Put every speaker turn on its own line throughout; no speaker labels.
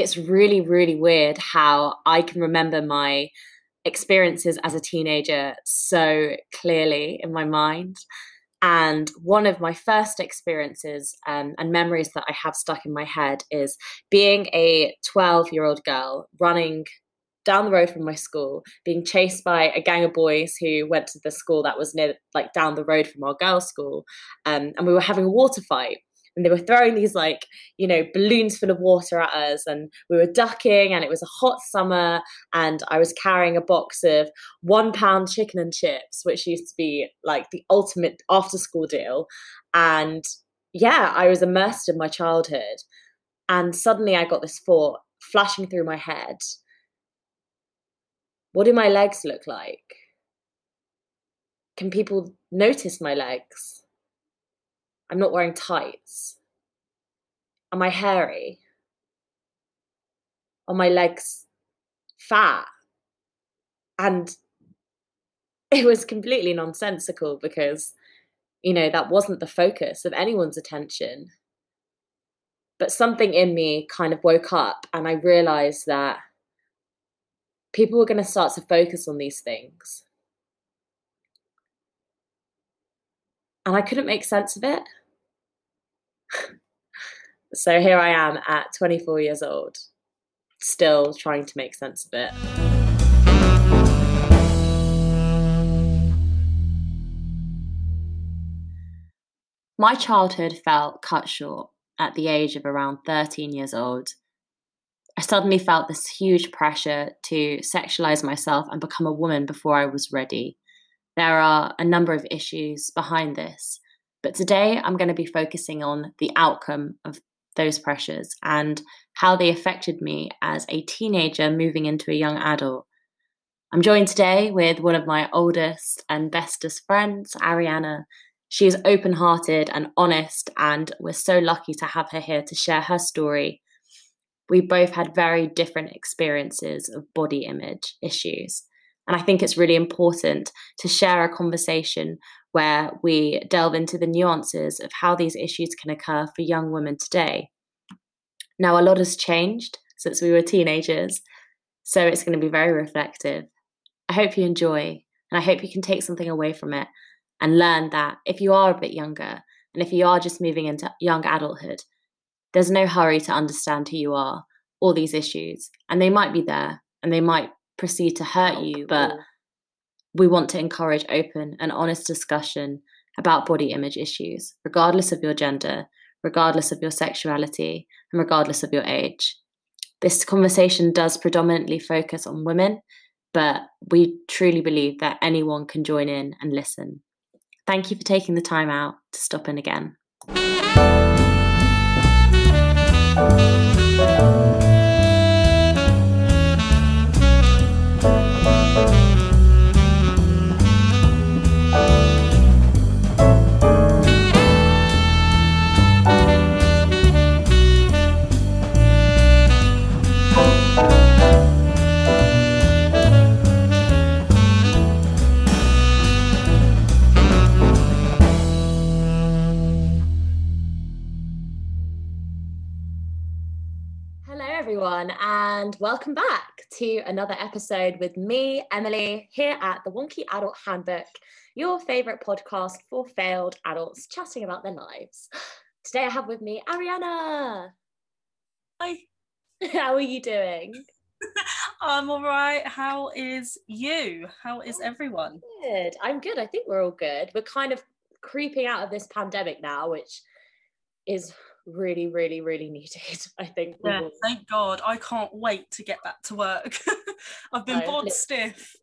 it's really, really weird how I can remember my experiences as a teenager so clearly in my mind. And one of my first experiences um, and memories that I have stuck in my head is being a 12 year old girl running down the road from my school, being chased by a gang of boys who went to the school that was near, like down the road from our girls' school. Um, and we were having a water fight and they were throwing these like you know balloons full of water at us and we were ducking and it was a hot summer and i was carrying a box of one pound chicken and chips which used to be like the ultimate after school deal. And yeah i was immersed in my childhood. And suddenly i got this thought flashing through my head. What do my legs look like? Can people notice my legs I'm not wearing tights. Am I hairy? Are my legs fat? And it was completely nonsensical because, you know, that wasn't the focus of anyone's attention. But something in me kind of woke up and I realized that people were going to start to focus on these things. And I couldn't make sense of it so here I am at 24 years old, still trying to make sense of it. My childhood felt cut short at the age of around 13 years old. I suddenly felt this huge pressure to sexualize myself and become a woman before I was ready. There are a number of issues behind this, but today I'm going to be focusing on the outcome of those pressures and how they affected me as a teenager moving into a young adult. I'm joined today with one of my oldest and bestest friends, Arianna. She is open hearted and honest, and we're so lucky to have her here to share her story. We both had very different experiences of body image issues. And I think it's really important to share a conversation where we delve into the nuances of how these issues can occur for young women today. Now, a lot has changed since we were teenagers, so it's going to be very reflective. I hope you enjoy, and I hope you can take something away from it and learn that if you are a bit younger and if you are just moving into young adulthood, there's no hurry to understand who you are, all these issues, and they might be there and they might proceed to hurt you, but we want to encourage open and honest discussion about body image issues, regardless of your gender, regardless of your sexuality, and regardless of your age. This conversation does predominantly focus on women, but we truly believe that anyone can join in and listen. Thank you for taking the time out to stop in again. Everyone, and welcome back to another episode with me, Emily, here at the Wonky Adult Handbook, your favourite podcast for failed adults chatting about their lives. Today I have with me Arianna.
Hi.
How are you doing?
I'm all right. How is you? How is everyone?
Good. I'm good. I think we're all good. We're kind of creeping out of this pandemic now, which is really, really, really needed. I think.
Yeah, thank God. I can't wait to get back to work. I've been bored stiff.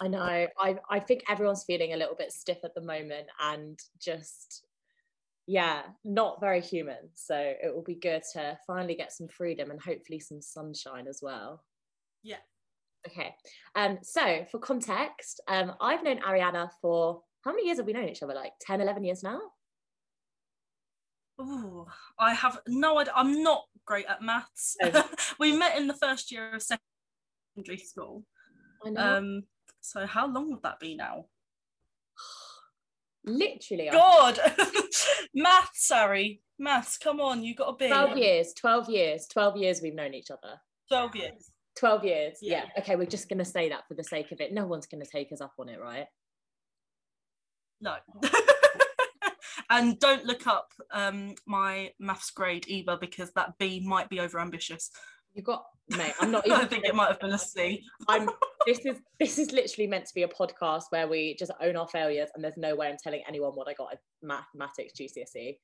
I know. I I think everyone's feeling a little bit stiff at the moment and just yeah, not very human. So it will be good to finally get some freedom and hopefully some sunshine as well.
Yeah.
Okay. Um, so for context, um, I've known Arianna for how many years have we known each other? Like 10, 11 years now?
Oh, I have no idea. I'm not great at maths. we met in the first year of secondary school.
I know.
Um, so how long would that be now?
Literally.
God. maths, sorry. Maths, come on, you got to be.
12 years, 12 years, 12 years we've known each other.
12 years.
12 years. Yeah.
Yeah.
Okay, we're just going to say that for the sake of it. No one's going to take us up on it, right?
No. and don't look up um, my maths grade either because that B might be over ambitious.
You got, mate, I'm not even.
I think it might have been a C.
I'm this is this is literally meant to be a podcast where we just own our failures and there's no way I'm telling anyone what I got at mathematics GCSE.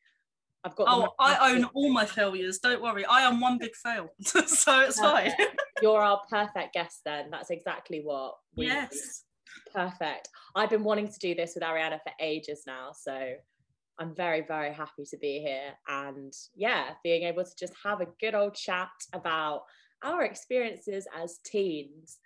I've got
Oh, I own all my failures. Don't worry. I am one big fail. so it's fine.
You're our perfect guest then. That's exactly what we.
Yes.
Perfect. I've been wanting to do this with Arianna for ages now, so I'm very, very happy to be here and yeah, being able to just have a good old chat about our experiences as teens.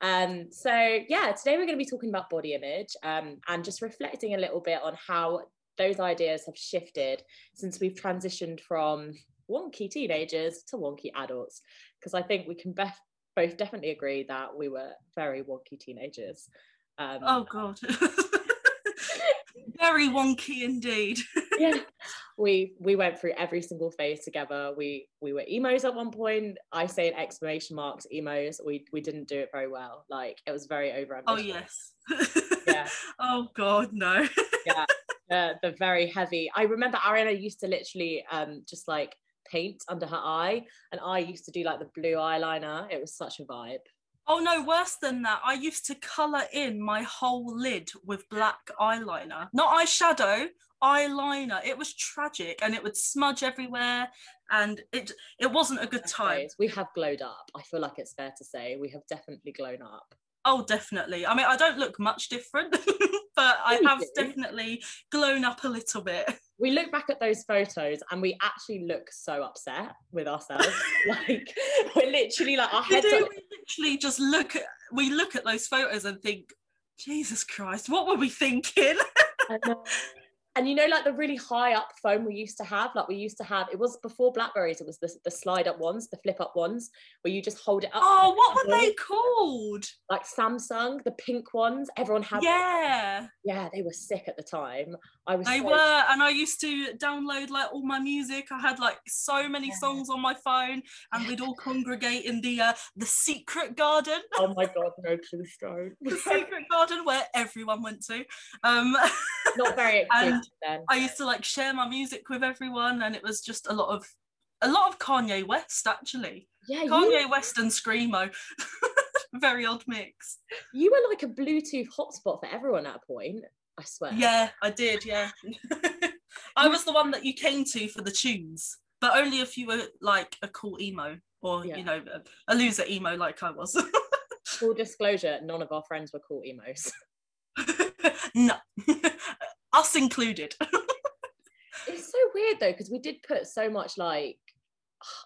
Um, so yeah, today we're going to be talking about body image um, and just reflecting a little bit on how those ideas have shifted since we've transitioned from wonky teenagers to wonky adults. Because I think we can bef- both definitely agree that we were very wonky teenagers. Um,
Oh, God. Very wonky indeed.
yeah. We we went through every single phase together. We we were emos at one point. I say in exclamation marks emos. We we didn't do it very well. Like it was very over
Oh, yes.
Yeah.
Oh, God, no.
the, the very heavy. I remember arianna used to literally um just like paint under her eye and i used to do like the blue eyeliner. It was such a vibe
Oh no, worse than that. I used to colour in my whole lid with black eyeliner. Not eyeshadow, eyeliner. It was tragic and it would smudge everywhere and it it wasn't a good time.
We have glowed up i feel like it's fair to say we have definitely glown up
Oh, definitely. I mean, I don't look much different, but I have
do.
definitely blown up a little bit.
we look back at those photos and we actually look so upset with ourselves like we're literally like our heads are,
literally just look at we look at those photos and think, Jesus Christ, what were we thinking?
And you know, like the really high up phone we used to have, like we used to have, it was before Blackberries, it was the, the slide up ones, the flip up ones, where you just hold it up.
Oh, what were they called?
Like Samsung, the pink ones, everyone had.
Yeah,
Yeah, they were sick at the time. I was.
they
so-
were, and I used to download like all my music. I had like so many
Yeah.
songs on my phone, and we'd all congregate in the uh, the secret garden,
Oh my god, no, please don't.
the secret garden where everyone went to. Um,
Not very exclusive then.
I used to like share my music with everyone, and it was just a lot of a lot of Kanye West actually.
Yeah, you,
Kanye West and screamo, very odd mix.
you were like a Bluetooth hotspot for everyone at a point. I swear.
Yeah, I did. Yeah, I was the one that you came to for the tunes, but only if you were like a cool emo or
Yeah.
you know a, a loser emo like I was.
Full disclosure: none of our friends were cool emos.
no, us included.
it's so weird though because we did put so much like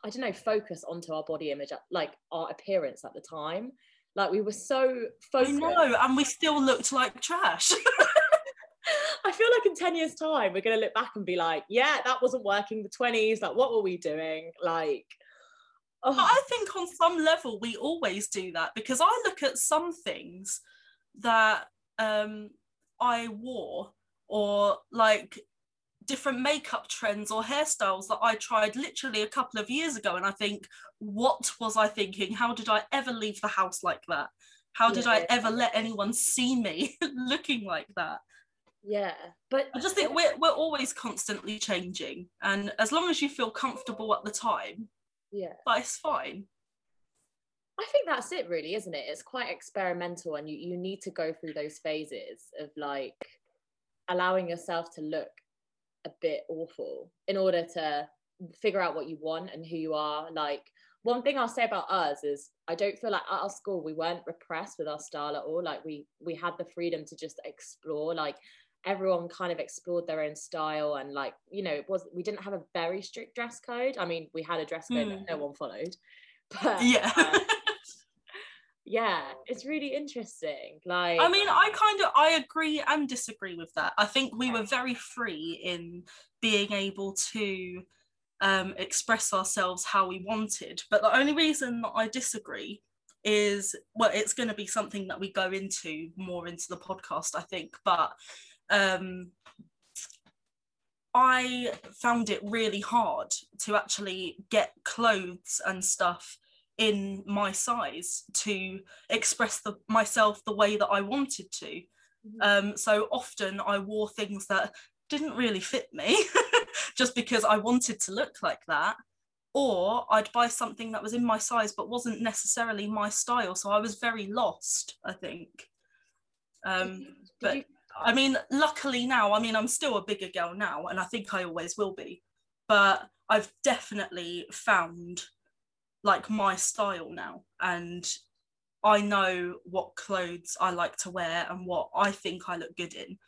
i don't know focus onto our body image like our appearance at the time. Like we were so
I
focused.
know, and we still looked like trash.
I feel like in 10 years time we're going to look back and be like yeah that wasn't working the 20s like what were we doing? Like oh,
I think on some level we always do that because I look at some things that um, I wore or like different makeup trends or hairstyles that I tried literally a couple of years ago and I think what was I thinking? How did I ever leave the house like that? How did I ever let anyone see me looking like that?
Yeah but
I just think we're, we're always constantly changing and as long as you feel comfortable at the time
yeah.
but it's fine.
I think that's it really isn't it? It's quite experimental and you you need to go through those phases of like allowing yourself to look a bit awful in order to figure out what you want and who you are. Like one thing I'll say about us is I don't feel like at our school we weren't repressed with our style at all. Like we we had the freedom to just explore. Like everyone kind of explored their own style and like you know it was we didn't have a very strict dress code. I mean we had a dress code that no one followed but
yeah.
uh, yeah it's really interesting like
I mean, I kind of I agree and disagree with that. I think we were very free in being able to um, express ourselves how we wanted. But the only reason that I disagree is well, it's going to be something that we go into more into the podcast, I think. But um, I found it really hard to actually get clothes and stuff in my size to express the, myself the way that I wanted to. Mm-hmm. Um, so often I wore things that didn't really fit me just because I wanted to look like that. Or I'd buy something that was in my size but wasn't necessarily my style. So I was very lost, I think. Um, but you... I mean, luckily now, I mean, I'm still a bigger girl now, and I think I always will be. But I've definitely found like my style now and I know what clothes I like to wear and what I think I look good in.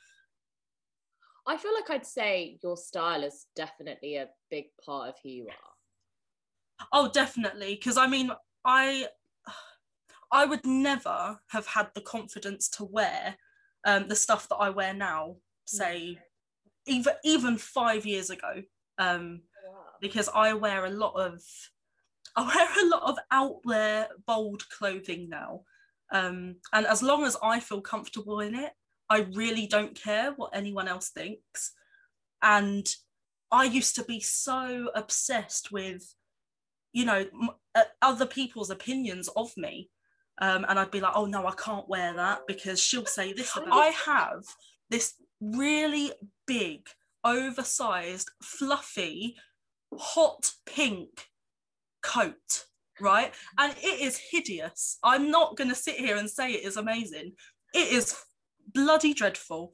I feel like I'd say your style is definitely a big part of who you are.
Oh, definitely. Because I mean, I I would never have had the confidence to wear um, the stuff that I wear now, say, even even five years ago. Um, wow. Because I wear a lot of I wear a lot of out there, bold clothing now. Um, and as long as I feel comfortable in it, I really don't care what anyone else thinks. And I used to be so obsessed with, you know, uh, other people's opinions of me. Um, and I'd be like, oh no, I can't wear that because she'll say this. About I have this really big, oversized, fluffy, hot pink coat, right? And it is hideous. I'm not going to sit here and say it is amazing. It is bloody dreadful,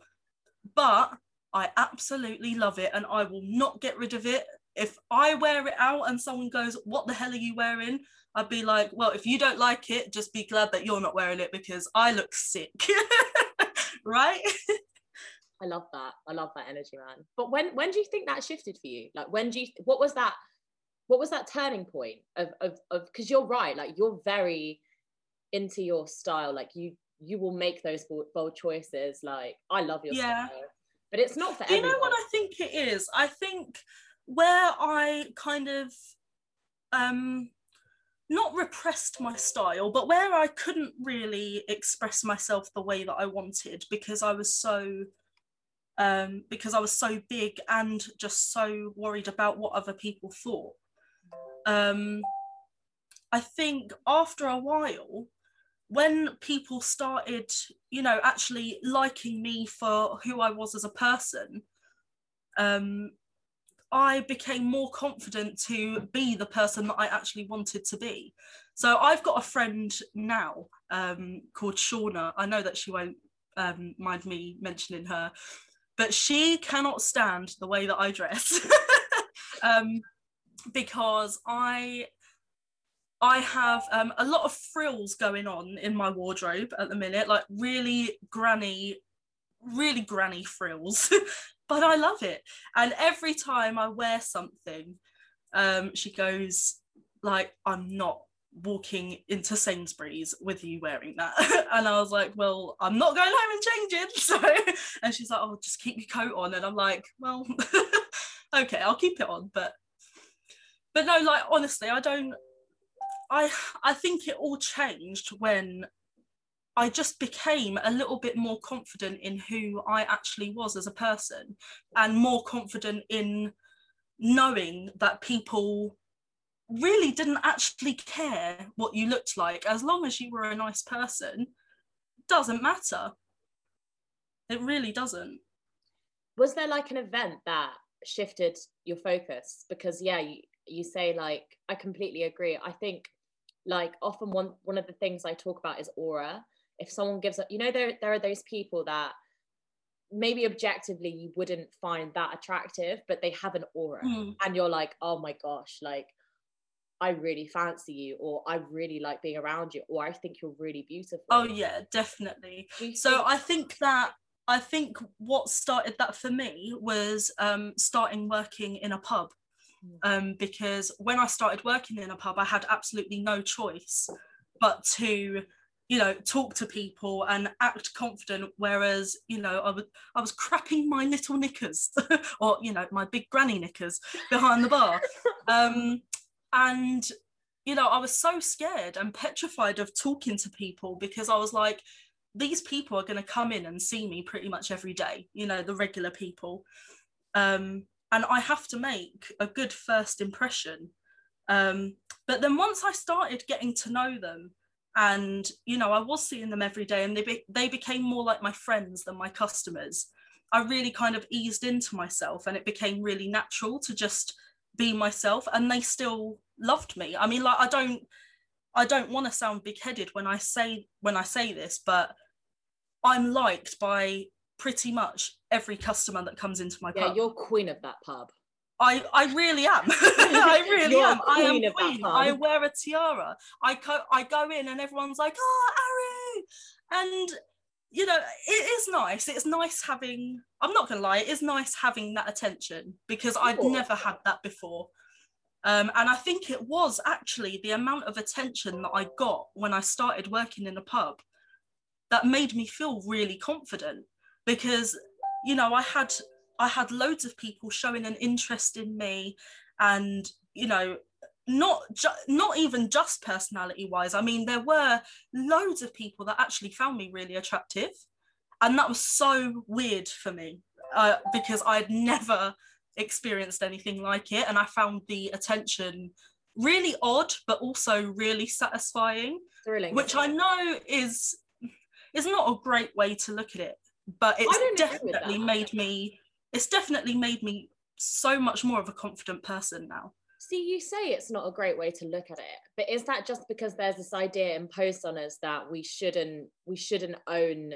but I absolutely love it and I will not get rid of it. If I wear it out and someone goes, What the hell are you wearing? I'd be like, Well, if you don't like it, just be glad that you're not wearing it because I look sick. right?
I love that. I love that energy, man. But when when do you think that shifted for you? Like when do you what was that what was that turning point of of of because you're right like you're very into your style like you you will make those bold, bold choices like i love your yeah. style but it's not for
you
everyone.
know what i think it is i think where i kind of um not repressed my style but where i couldn't really express myself the way that i wanted because i was so um because i was so big and just so worried about what other people thought um, I think after a while, when people started, you know, actually liking me for who I was as a person, um, I became more confident to be the person that I actually wanted to be. So I've got a friend now um, called Shauna. I know that she won't um, mind me mentioning her, but she cannot stand the way that I dress. um, because I I have um, a lot of frills going on in my wardrobe at the minute, like really granny, really granny frills, but I love it. And every time I wear something, um, she goes like, "I'm not walking into Sainsbury's with you wearing that," and I was like, "Well, I'm not going home and changing." So, and she's like, "Oh, just keep your coat on," and I'm like, "Well." okay, I'll keep it on, but but no like honestly i don't i i think it all changed when i just became a little bit more confident in who i actually was as a person and more confident in knowing that people really didn't actually care what you looked like. As long as you were a nice person doesn't matter. It really doesn't.
Was there like an event that shifted your focus? Because yeah you, you say like i completely agree i think like often one one of the things i talk about is aura if someone gives up you know there there are those people that maybe objectively you wouldn't find that attractive but they have an aura mm. and you're like oh my gosh like I really fancy you, or I really like being around you, or I think you're really beautiful.
Oh yeah, definitely. So I think that I think what started that for me was um, starting working in a pub um, because when I started working in a pub, I had absolutely no choice but to, you know, talk to people and act confident. Whereas, you know, I was I was crapping my little knickers or you know my big granny knickers behind the bar, um, and you know I was so scared and petrified of talking to people because I was like, these people are going to come in and see me pretty much every day you know the regular people um, and i have to make a good first impression. Um, but then once i started getting to know them and you know i was seeing them every day and they be- they became more like my friends than my customers i really kind of eased into myself and it became really natural to just be myself and they still loved me. I mean like i don't i don't want to sound big-headed when i say when i say this but i'm liked by pretty much every customer that comes into my
yeah
pub
you're queen of that pub
I, I really am. I really am. I am
queen of that pub.
I wear a tiara. I go I go in and everyone's like, oh Ari. And you know, it is nice. It's nice having I'm not gonna lie, it is nice having that attention because I'd never had that before. Um, and I think it was actually the amount of attention that I got when I started working in a pub that made me feel really confident because you know I had I had loads of people showing an interest in me and you know not ju- not even just personality wise I mean there were loads of people that actually found me really attractive and that was so weird for me uh, because I'd never experienced anything like it and I found the attention really odd but also really satisfying
thrilling.
which I know is is not a great way to look at it, but it's
don't agree with
definitely made me it's definitely made me so much more of a confident person now.
See, you say it's not a great way to look at it, but is that just because there's this idea imposed on us that we shouldn't we shouldn't own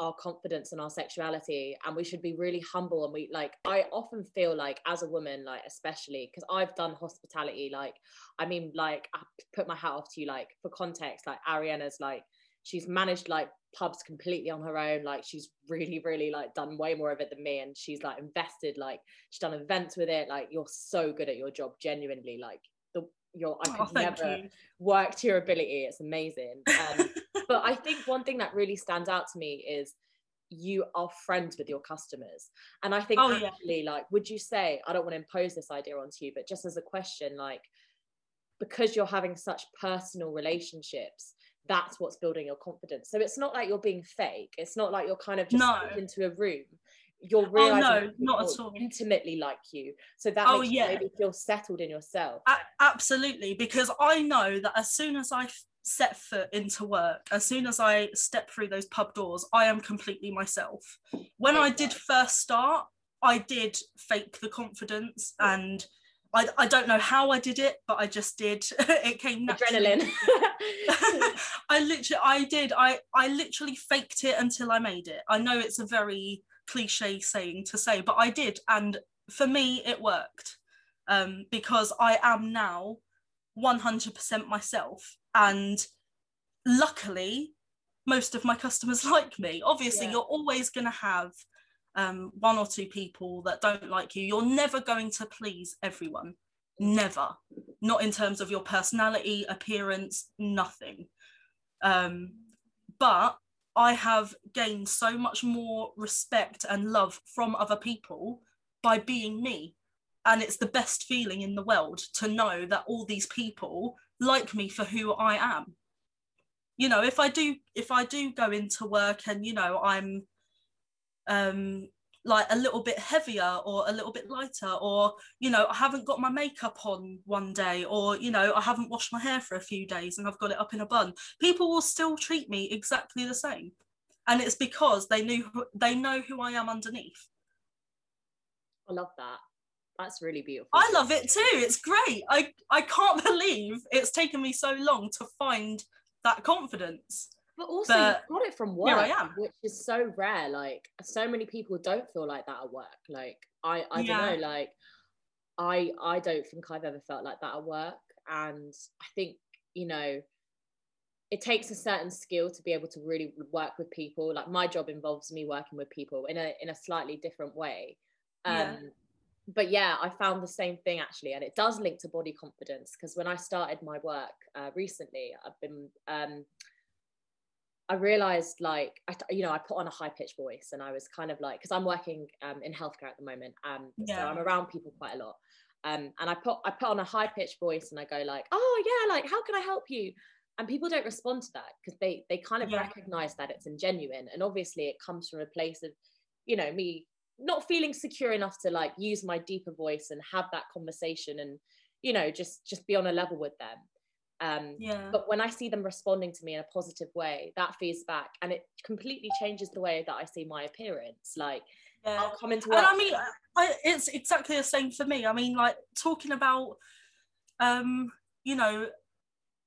our confidence and our sexuality and we should be really humble and we like I often feel like as a woman like especially because I've done hospitality like I mean like I put my hat off to you like for context like Arianna's like she's managed like pubs completely on her own like she's really really like done way more of it than me and she's like invested like she's done events with it like you're so good at your job genuinely like the you're I
Oh,
could
thank
never
you.
work to your ability it's amazing um, but I think one thing that really stands out to me is you are friends with your customers. And I think
Oh, yeah.
actually, like, would you say, I don't want to impose this idea onto you, but just as a question, like, because you're having such personal relationships, that's what's building your confidence. So it's not like you're being fake. It's not like you're kind of just
No.
into a room. You're
Oh, no, not at all.
intimately like you. So that
Oh,
makes you
yeah.
maybe feel settled in yourself.
A- absolutely, because I know that as soon as I set foot into work, as soon as I step through those pub doors, I am completely myself. When I did first start, I did fake the confidence and I, I don't know how I did it, but I just did. it came naturally.
Adrenaline.
I literally I did I I literally faked it until I made it. I know it's a very cliche saying to say, but I did and for me it worked. Um because I am now 100% myself and luckily most of my customers like me. Obviously
Yeah.
you're always going to have um one or two people that don't like you. You're never going to please everyone. Never not in terms of your personality, appearance, nothing. Um, but I have gained so much more respect and love from other people by being me. And it's the best feeling in the world to know that all these people like me for who I am. You know, if I do if I do go into work and you know I'm um like a little bit heavier or a little bit lighter or you know i haven't got my makeup on one day or you know i haven't washed my hair for a few days and i've got it up in a bun. People will still treat me exactly the same. And it's because they knew who, they know who i am underneath.
I love that. That's really beautiful.
i love it too. It's great. I i can't believe it's taken me so long to find that confidence
But also,
But
you got it from work,
I am.
which is so rare. Like, so many people don't feel like that at work. Like, I, I
Yeah.
don't know. Like, I, I don't think I've ever felt like that at work. And I think, you know, it takes a certain skill to be able to really work with people. Like, my job involves me working with people in a in a slightly different way. Um,
Yeah.
But yeah, I found the same thing actually, and it does link to body confidence because when I started my work uh, recently, I've been um, I realized like I, you know I put on a high pitched voice and I was kind of like because I'm working um, in healthcare at the moment um so I'm around people quite a lot um and I put I put on a high pitched voice and I go like oh yeah like how can I help you? And people don't respond to that because they they kind of
Yeah.
recognize that it's ingenuine and obviously it comes from a place of you know me not feeling secure enough to like use my deeper voice and have that conversation and you know just just be on a level with them um
yeah
but when i see them responding to me in a positive way that feeds back and it completely changes the way that i see my appearance like
yeah
i'll come into work.
and I mean, I, it's exactly the same for me. I mean, like talking about, um, you know,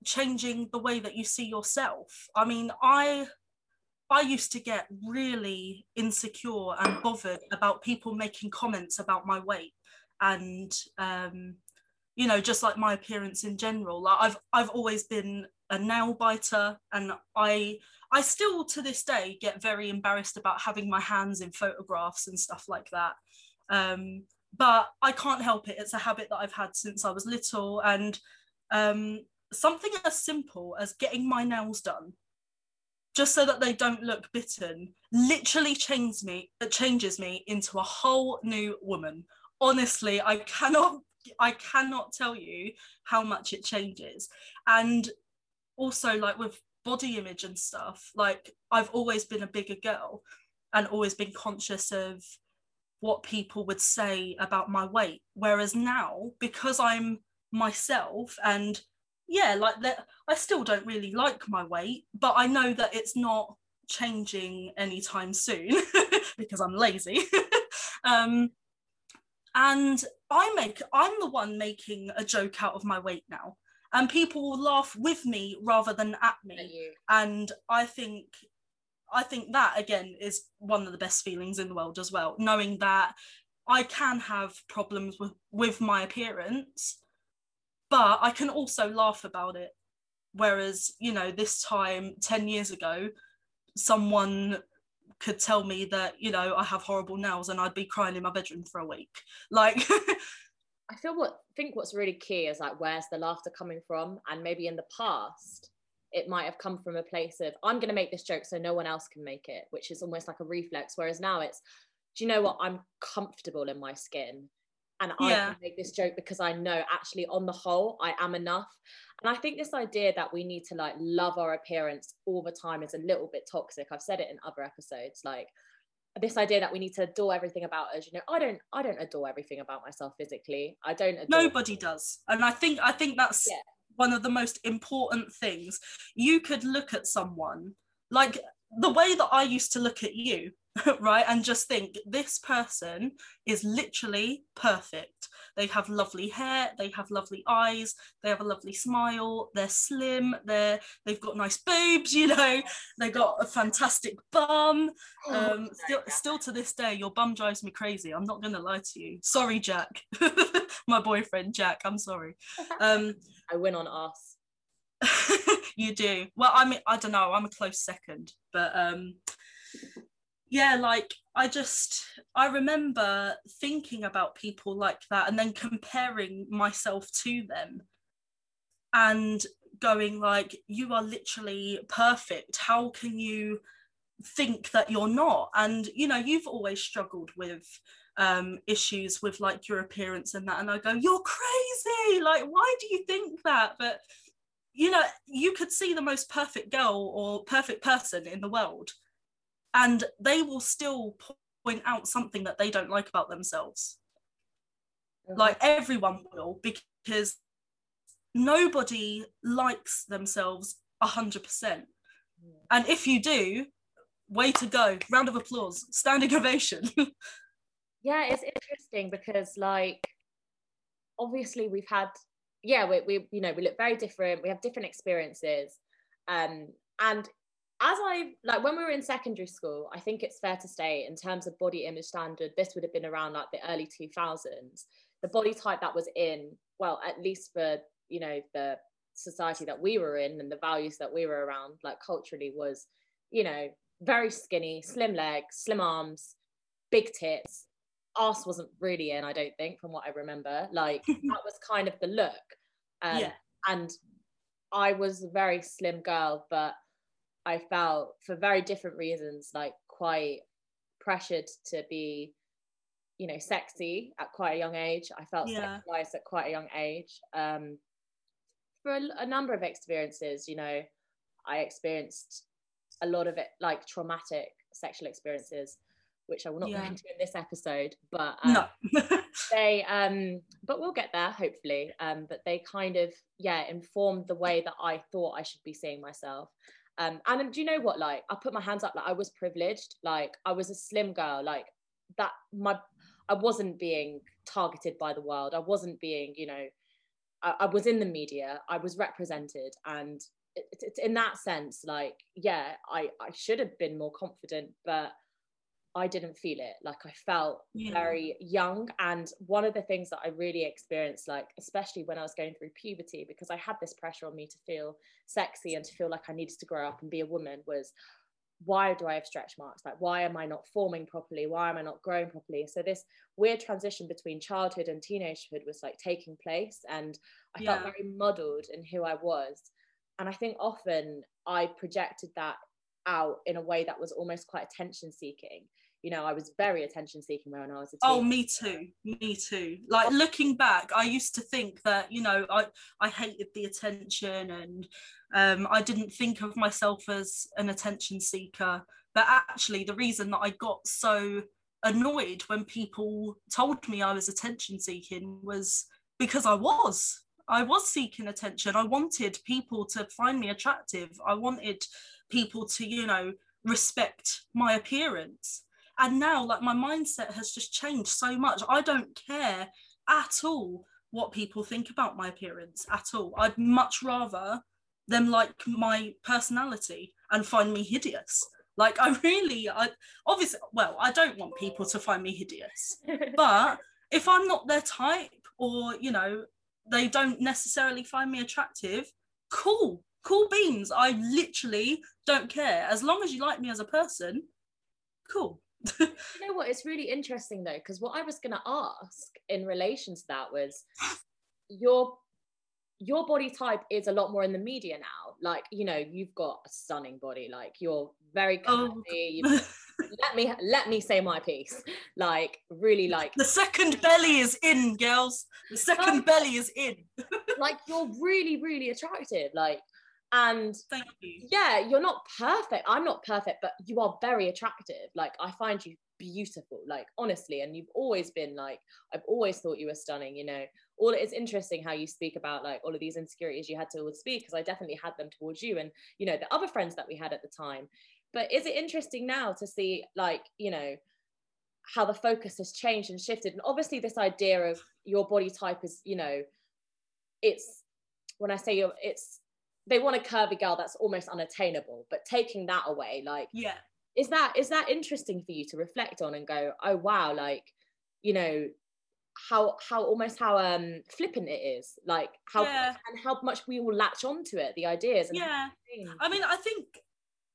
changing the way that you see yourself. I mean, I, I used to get really insecure and bothered about people making comments about my weight and, um, you know, just like my appearance in general. Like I've, I've always been a nail biter, and I, I still to this day get very embarrassed about having my hands in photographs and stuff like that. Um, but I can't help it. It's a habit that I've had since I was little. And um, something as simple as getting my nails done, just so that they don't look bitten, literally changes me. It changes me into a whole new woman. Honestly, I cannot. I cannot tell you how much it changes. And also, like with body image and stuff, like I've always been a bigger girl and always been conscious of what people would say about my weight. Whereas now, because I'm myself and yeah, like I still don't really like my weight, but I know that it's not changing anytime soon because I'm lazy. um, and I make, I'm the one making a joke out of my weight now, and people will laugh with me rather than at me. And i think i think that again is one of the best feelings in the world as well knowing that i can have problems with with my appearance but i can also laugh about it. Whereas you know this time 10 years ago someone could tell me that you know i have horrible nails and i'd be crying in my bedroom for a week like
I feel what think what's really key is like where's the laughter coming from, and maybe in the past it might have come from a place of I'm going to make this joke so no one else can make it, which is almost like a reflex. Whereas now it's, do you know what? I'm comfortable in my skin, and I can make this joke because I know actually on the whole I am enough. And I think this idea that we need to like love our appearance all the time is a little bit toxic. I've said it in other episodes, like this idea that we need to adore everything about us you know i don't i don't adore everything about myself physically i don't adore
nobody does and i think i think that's
Yeah.
one of the most important things you could look at someone like the way that i used to look at you right? And just think this person is literally perfect. They have lovely hair they have lovely eyes they have a lovely smile they're slim they're they've got nice boobs you know? They got a fantastic bum.
Oh,
um still still to this day your bum drives me crazy. I'm not gonna lie to you. Sorry jack. My boyfriend jack i'm sorry. Um
i win on us
you do. Well i mean i don't know i'm a close second but um yeah like i just i remember thinking about people like that and then comparing myself to them and going like you are literally perfect. How can you think that you're not? And you know you've always struggled with um issues with like your appearance and that and i go you're crazy. Like why do you think that? But you know you could see the most perfect girl or perfect person in the world and they will still point out something that they don't like about themselves. Like everyone will because nobody likes themselves 100% and if you do way to go. Round of applause. Standing ovation.
Yeah it's interesting because like obviously we've had yeah we, we you know we look very different. We have different experiences. Um and as I like when we were in secondary school, I think it's fair to say in terms of body image standard, this would have been around like the early 2000s. The body type that was in, well, at least for you know the society that we were in and the values that we were around, like culturally, was you know very skinny, slim legs, slim arms, big tits. Ass wasn't really in, I don't think, from what I remember. Like that was kind of the look. Um,
Yeah.
And I was a very slim girl, but I felt for very different reasons, like quite pressured to be, you know, sexy at quite a young age. I felt
Yeah.
sexualized at quite a young age. Um, for a, a number of experiences, you know, I experienced a lot of it like traumatic sexual experiences which I will not yeah. go into in this episode, but um, no. they um but we'll get there hopefully. Um, but they kind of yeah informed the way that I thought I should be seeing myself. Um, and do you know what? Like, I put my hands up. Like, I was privileged. Like, I was a slim girl. Like that. My, I wasn't being targeted by the world. I wasn't being, you know, I, I was in the media. I was represented, and it's it, in that sense, like, yeah, I I should have been more confident, but I didn't feel it. Like I felt yeah. very young. And one of the things that I really experienced, like, especially when I was going through puberty, because I had this pressure on me to feel sexy and to feel like I needed to grow up and be a woman, was why do I have stretch marks? Like, why am I not forming properly? Why am I not growing properly? So, this weird transition between childhood and teenagehood was like taking place. And I yeah. felt very muddled in who I was. And I think often I projected that out in a way that was almost quite attention seeking you know i was very attention seeking when i was a teen.
oh me too me too. Like looking back i used to think that you know i i hated the attention and um, i didn't think of myself as an attention seeker. But actually the reason that i got so annoyed when people told me i was attention seeking was because i was. I was seeking attention. I wanted people to find me attractive. I wanted people to you know respect my appearance and now like my mindset has just changed so much. I don't care at all what people think about my appearance at all. I'd much rather them like my personality and find me hideous. Like i really i obviously well i don't want people to find me hideous. But if i'm not their type or you know they don't necessarily find me attractive cool cool beans. I literally don't care. As long as you like me as a person cool
you know what? It's really interesting though, because what I was going to ask in relation to that was your your body type is a lot more in the media now. Like, you know, you've got a stunning body. Like, you're very curvy. Oh. let me let me say my piece. Like, really, like
the second belly is in, girls. The second like, belly is in.
like, you're really, really attractive. Like, and
thank you.
yeah you're not perfect. I'm not perfect but you are very attractive. Like i find you beautiful like honestly. And you've always been like i've always thought you were stunning you know. All it's interesting how you speak about like all of these insecurities you had towards speak because i definitely had them towards you and you know the other friends that we had at the time. But is it interesting now to see like you know how the focus has changed and shifted? And obviously this idea of your body type is you know it's when i say you're it's they want a curvy girl that's almost unattainable but taking that away like
yeah.
is that is that interesting for you to reflect on and go oh wow like you know how how almost how um flippant it is like how yeah. and how much we all latch onto it the ideas
yeah. i mean i think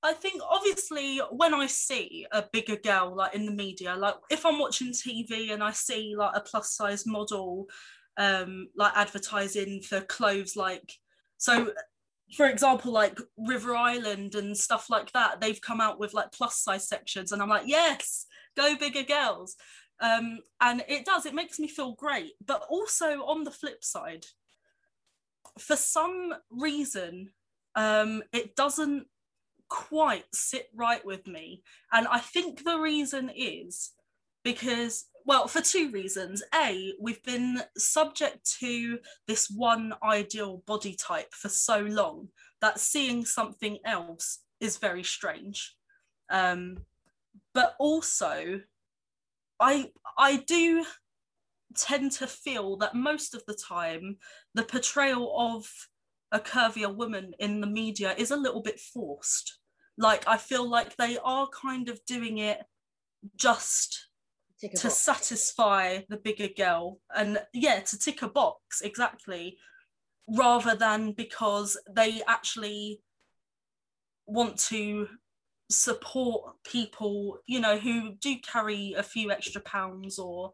i think obviously when i see a bigger girl like in the media like if i'm watching tv and i see like a plus size model um like advertising for clothes like so for example, like River Island and stuff like that, they've come out with like plus size sections, and I'm like, yes, go bigger girls. Um, and it does, it makes me feel great. But also on the flip side, for some reason, um, it doesn't quite sit right with me. And I think the reason is because well, for two reasons. A, we've been subject to this one ideal body type for so long that seeing something else is very strange. Um, but also, I I do tend to feel that most of the time the portrayal of a curvier woman in the media is a little bit forced. Like I feel like they are kind of doing it just to box. satisfy the bigger girl. And yeah to tick a box exactly. Rather than because they actually want to support people you know who do carry a few extra pounds or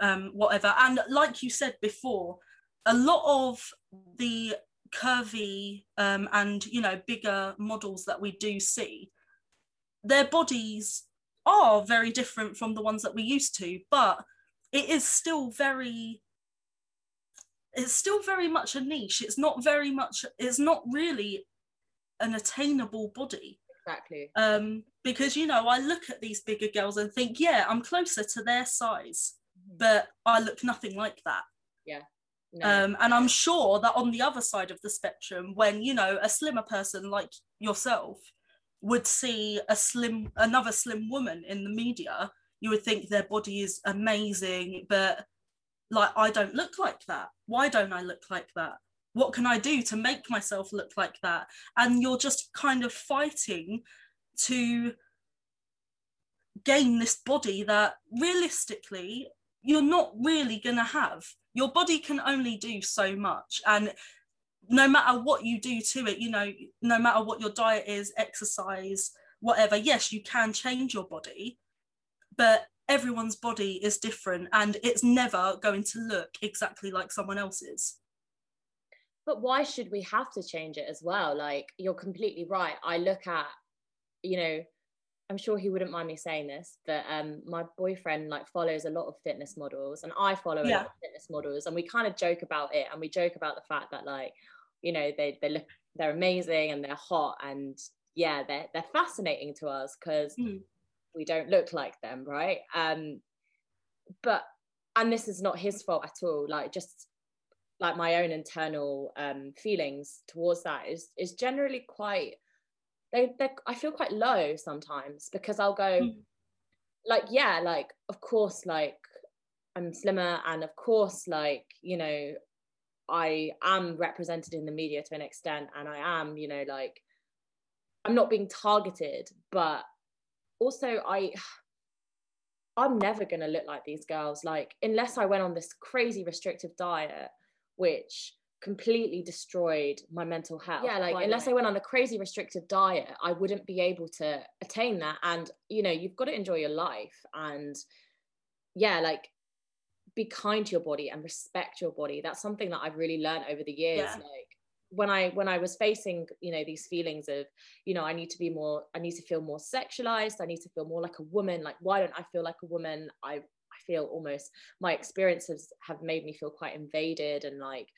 um, whatever. And like you said before a lot of the curvy um, and you know bigger models that we do see their bodies are very different from the ones that we used to, but it is still very it's still very much a niche. It's not very much it's not really an attainable body.
Exactly.
Um because you know i look at these bigger girls and think yeah i'm closer to their size mm-hmm. but i look nothing like that.
Yeah.
No. um and i'm sure that on the other side of the spectrum when you know a slimmer person like yourself would see a slim another slim woman in the media you would think their body is amazing but like I don't look like that. Why don't I look like that? What can I do to make myself look like that? And you're just kind of fighting to gain this body that realistically you're not really going to have. Your body can only do so much. And no matter what you do to it, you know, no matter what your diet is, exercise, whatever, yes, you can change your body. But everyone's body is different and it's never going to look exactly like someone else's.
But why should we have to change it as well? Like you're completely right. I look at you know i'm sure he wouldn't mind me saying this but um my boyfriend like follows a lot of fitness models and i follow a lot of fitness models and we kind of joke about it and we joke about the fact that like you know they they look they're amazing and they're hot and yeah they're they're fascinating to us because mm we don't look like them right um but and this is not his fault at all like just like my own internal um feelings towards that is is generally quite they they I feel quite low sometimes because I'll go mm. like yeah like of course like I'm slimmer and of course like you know I am represented in the media to an extent and I am you know like I'm not being targeted but also I I'm never going to look like these girls like unless I went on this crazy restrictive diet which completely destroyed my mental health. Yeah, like unless I went on a crazy restrictive diet, I wouldn't be able to attain that. And you know, you've got to enjoy your life and yeah, like be kind to your body and respect your body. That's something that I've really learned over the years. Yeah. Like when i when i was facing you know these feelings of you know i need to be more i need to feel more sexualized i need to feel more like a woman like why don't i feel like a woman i i feel almost my experiences have made me feel quite invaded and like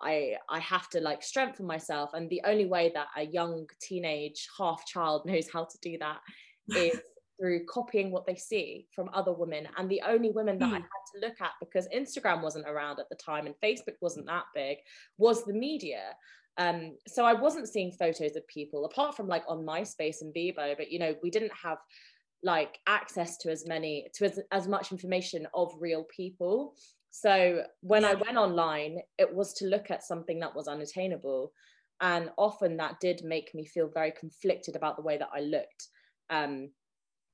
i i have to like strengthen myself and the only way that a young teenage half child knows how to do that is through copying what they see from other women. And the only women that mm. I hmm. had to look at because Instagram wasn't around at the time and Facebook wasn't that big was the media. Um, so I wasn't seeing photos of people apart from like on MySpace and Bebo, but you know, we didn't have like access to as many to as, as much information of real people. So when I went online, it was to look at something that was unattainable. And often that did make me feel very conflicted about the way that I looked. Um,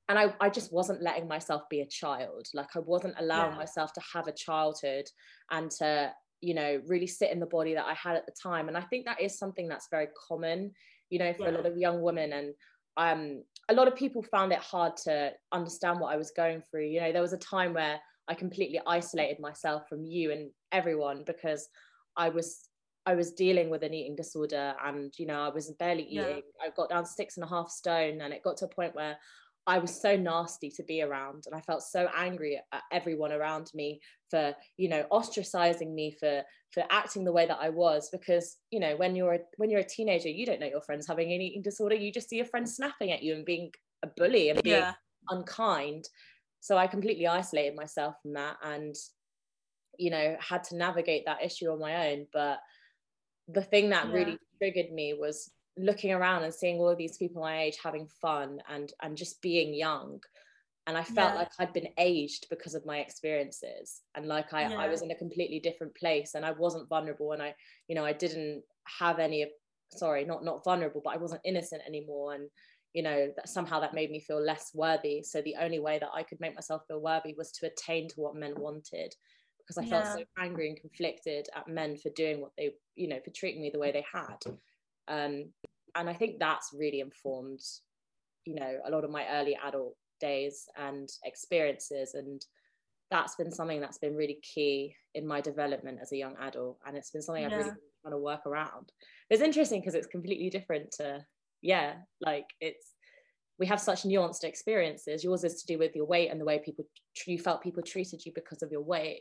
and I, I just wasn't letting myself be a child like i wasn't allowing yeah. myself to have a childhood and to you know really sit in the body that i had at the time and i think that is something that's very common you know for yeah. a lot of young women and um a lot of people found it hard to understand what i was going through you know there was a time where i completely isolated myself from you and everyone because i was I was dealing with an eating disorder and you know I was barely eating. Yeah. I got down six and a half stone and it got to a point where I was so nasty to be around and I felt so angry at everyone around me for you know ostracizing me for for acting the way that I was because you know when you're a, when you're a teenager you don't know your friends having an eating disorder you just see your friends snapping at you and being a bully and being yeah. unkind so I completely isolated myself from that and you know had to navigate that issue on my own but the thing that yeah. really triggered me was looking around and seeing all of these people my age having fun and and just being young and i felt yeah. like i'd been aged because of my experiences and like I, yeah. I was in a completely different place and i wasn't vulnerable and i you know i didn't have any sorry not not vulnerable but i wasn't innocent anymore and you know that somehow that made me feel less worthy so the only way that i could make myself feel worthy was to attain to what men wanted because i yeah. felt so angry and conflicted at men for doing what they you know for treating me the way they had um, and I think that's really informed, you know, a lot of my early adult days and experiences. And that's been something that's been really key in my development as a young adult. And it's been something yeah. I've really been trying to work around. It's interesting because it's completely different to, yeah, like it's, we have such nuanced experiences. Yours is to do with your weight and the way people, you felt people treated you because of your weight.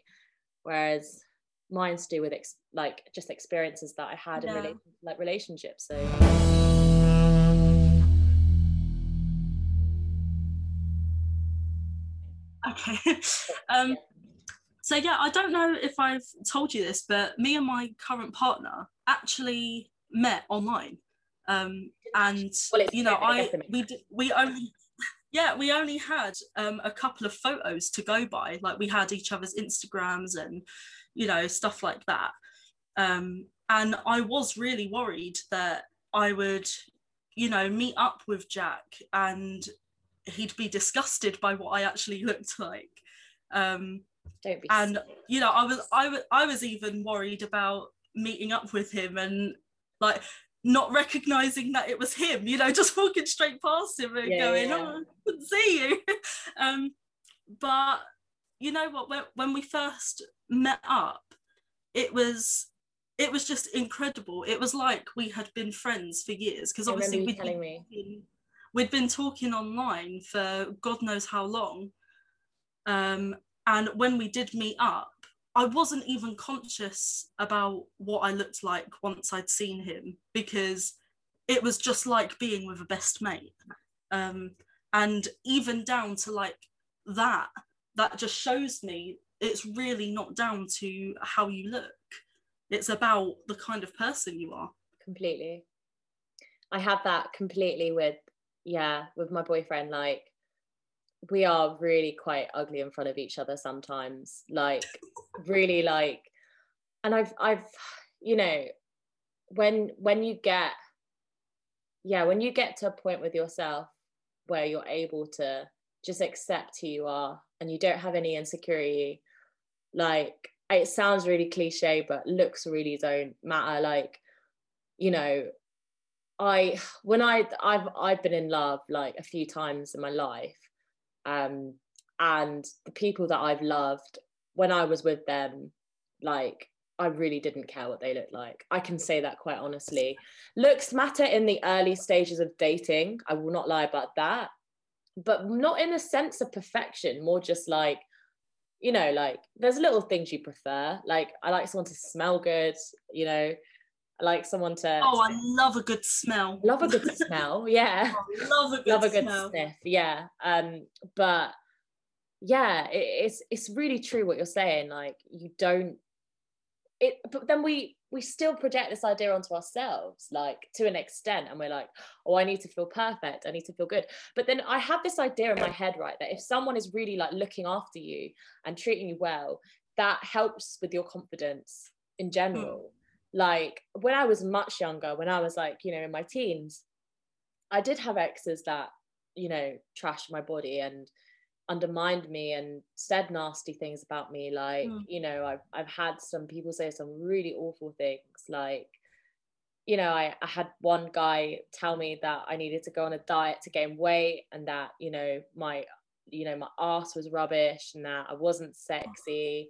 Whereas mine's to do with ex- like just experiences that I had in rela- like relationships. So.
Okay. um, so yeah, I don't know if I've told you this, but me and my current partner actually met online. Um, and well, you know, I we we only yeah we only had um, a couple of photos to go by. Like we had each other's Instagrams and you know stuff like that. Um, and I was really worried that I would, you know, meet up with Jack and he'd be disgusted by what I actually looked like. Um, Don't be. and you know, I was I was I was even worried about meeting up with him and like not recognizing that it was him. You know, just walking straight past him and yeah, going, yeah. "Oh, I couldn't see you." um, but you know what? When when we first met up, it was it was just incredible. It was like we had been friends for years because obviously we'd been, we'd been talking online for God knows how long. Um, and when we did meet up, I wasn't even conscious about what I looked like once I'd seen him because it was just like being with a best mate. Um, and even down to like that, that just shows me it's really not down to how you look. It's about the kind of person you are.
Completely. I have that completely with yeah, with my boyfriend, like we are really quite ugly in front of each other sometimes. Like really like and I've I've you know, when when you get yeah, when you get to a point with yourself where you're able to just accept who you are and you don't have any insecurity, like it sounds really cliche, but looks really don't matter. Like, you know, I when I I've I've been in love like a few times in my life, um, and the people that I've loved when I was with them, like I really didn't care what they looked like. I can say that quite honestly. Looks matter in the early stages of dating. I will not lie about that, but not in a sense of perfection. More just like you know, like there's little things you prefer. Like I like someone to smell good, you know, I like someone to
oh i love a good smell
love a good smell yeah
oh, love a good,
love a
good smell.
sniff yeah um but yeah it, it's it's really true what you're saying like you don't it but then we we still project this idea onto ourselves like to an extent and we're like oh i need to feel perfect. I need to feel good. But then i have this idea in my head right that if someone is really like looking after you and treating you well that helps with your confidence in general. Mm like when I was much younger, when I was like, you know, in my teens, I did have exes that, you know, trashed my body and undermined me and said nasty things about me. Like, mm. you know, I've I've had some people say some really awful things. Like, you know, I, I had one guy tell me that I needed to go on a diet to gain weight and that, you know, my you know, my ass was rubbish and that I wasn't sexy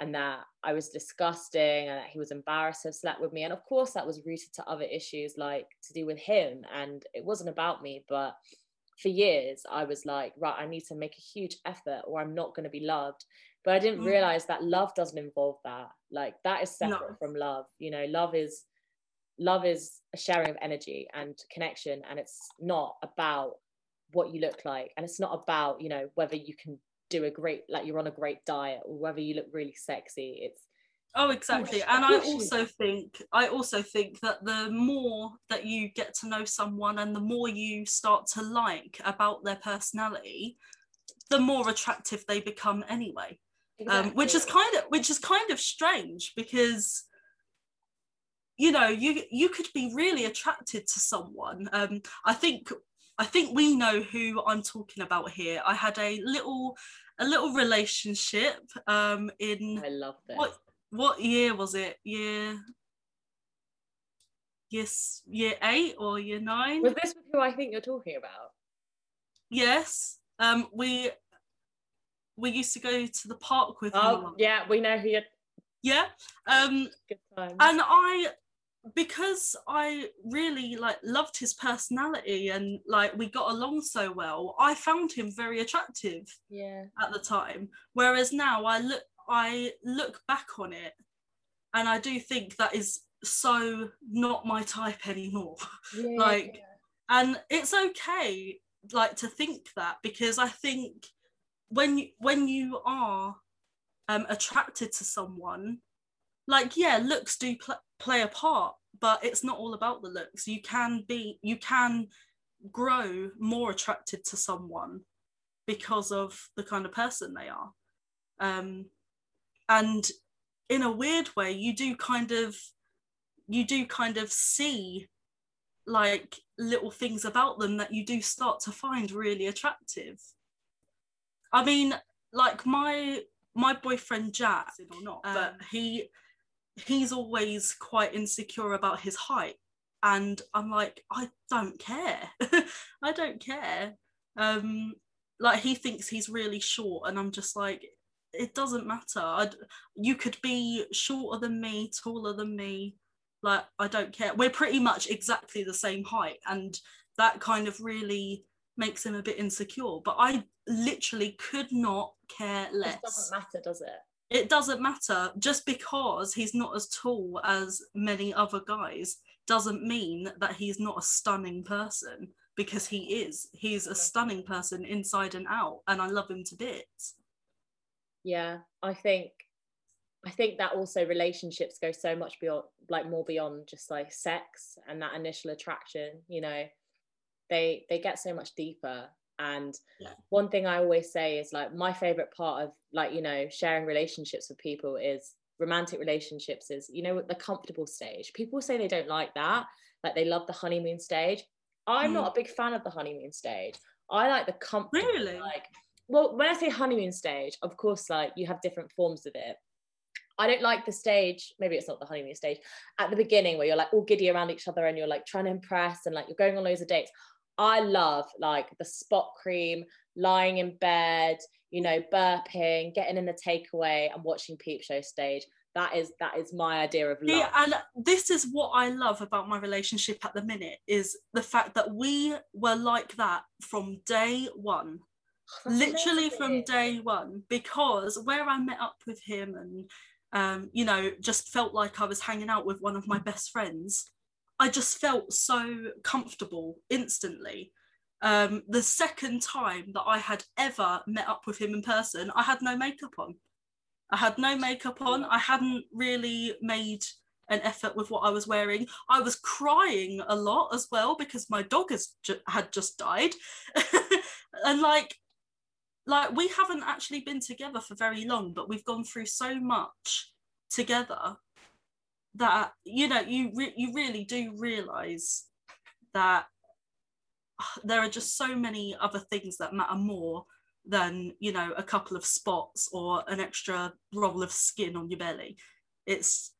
and that I was disgusting and that he was embarrassed to have slept with me. And of course, that was rooted to other issues like to do with him. And it wasn't about me. But for years, I was like, right, I need to make a huge effort or I'm not going to be loved. But I didn't mm. realize that love doesn't involve that. Like, that is separate from love. You know, love is. Love is a sharing of energy and connection, and it's not about what you look like, and it's not about you know whether you can do a great like you're on a great diet or whether you look really sexy it's
oh exactly and i also think i also think that the more that you get to know someone and the more you start to like about their personality the more attractive they become anyway exactly. um, which is kind of which is kind of strange because you know you you could be really attracted to someone um, i think I think we know who I'm talking about here. I had a little a little relationship um in
I love this.
What what year was it? Year Yes, year eight or year nine?
Was this who I think you're talking about?
Yes. Um we we used to go to the park with
Oh yeah, we know who you
Yeah. Um Good time. and I because I really like loved his personality and like we got along so well, I found him very attractive.
Yeah.
At the time, whereas now I look I look back on it and I do think that is so not my type anymore.
Yeah.
like and it's okay like to think that because I think when you when you are um attracted to someone like yeah looks do pl- play a part but it's not all about the looks you can be you can grow more attracted to someone because of the kind of person they are um and in a weird way you do kind of you do kind of see like little things about them that you do start to find really attractive. I mean like my my boyfriend jack or not? um, but he he's always quite insecure about his height. And i'm like i don't care. I don't care. Um like he thinks he's really short. And i'm just like it doesn't matter. I'd, you could be shorter than me taller than me like i don't care. We're pretty much exactly the same height and that kind of really makes him a bit insecure but i literally could not care less.
it doesn't matter does it?
It doesn't matter. Just because he's not as tall as many other guys doesn't mean that he's not a stunning person because he is. He's a stunning person inside and out and i love him to bits
yeah i think i think that also relationships go so much beyond like more beyond just like sex and that initial attraction you know? They they get so much deeper and yeah. one thing i always say is like my favorite part of like you know sharing relationships with people is romantic relationships is you know the comfortable stage. People say they don't like that like they love the honeymoon stage. I'm mm. not a big fan of the honeymoon stage. I like the comfortable
really?
like well when i say honeymoon stage of course like you have different forms of it I don't like the stage, maybe it's not the honeymoon stage, at the beginning where you're like all giddy around each other and you're like trying to impress and like you're going on loads of dates. I love like the spot cream, lying in bed, you know, burping, getting in the takeaway and watching Peep Show stage. That is that is my idea of love.
Yeah, and this is what I love about my relationship at the minute is the fact that we were like that from day one. Literally from day one because where I met up with him and um, you know, just felt like I was hanging out with one of my best friends. I just felt so comfortable instantly. Um, the second time that I had ever met up with him in person, I had no makeup on. I had no makeup on. I hadn't really made an effort with what I was wearing. I was crying a lot as well because my dog has ju- had just died, and like, like we haven't actually been together for very long, but we've gone through so much together that you know you re- you really do realize that there are just so many other things that matter more than you know a couple of spots or an extra roll of skin on your belly. It's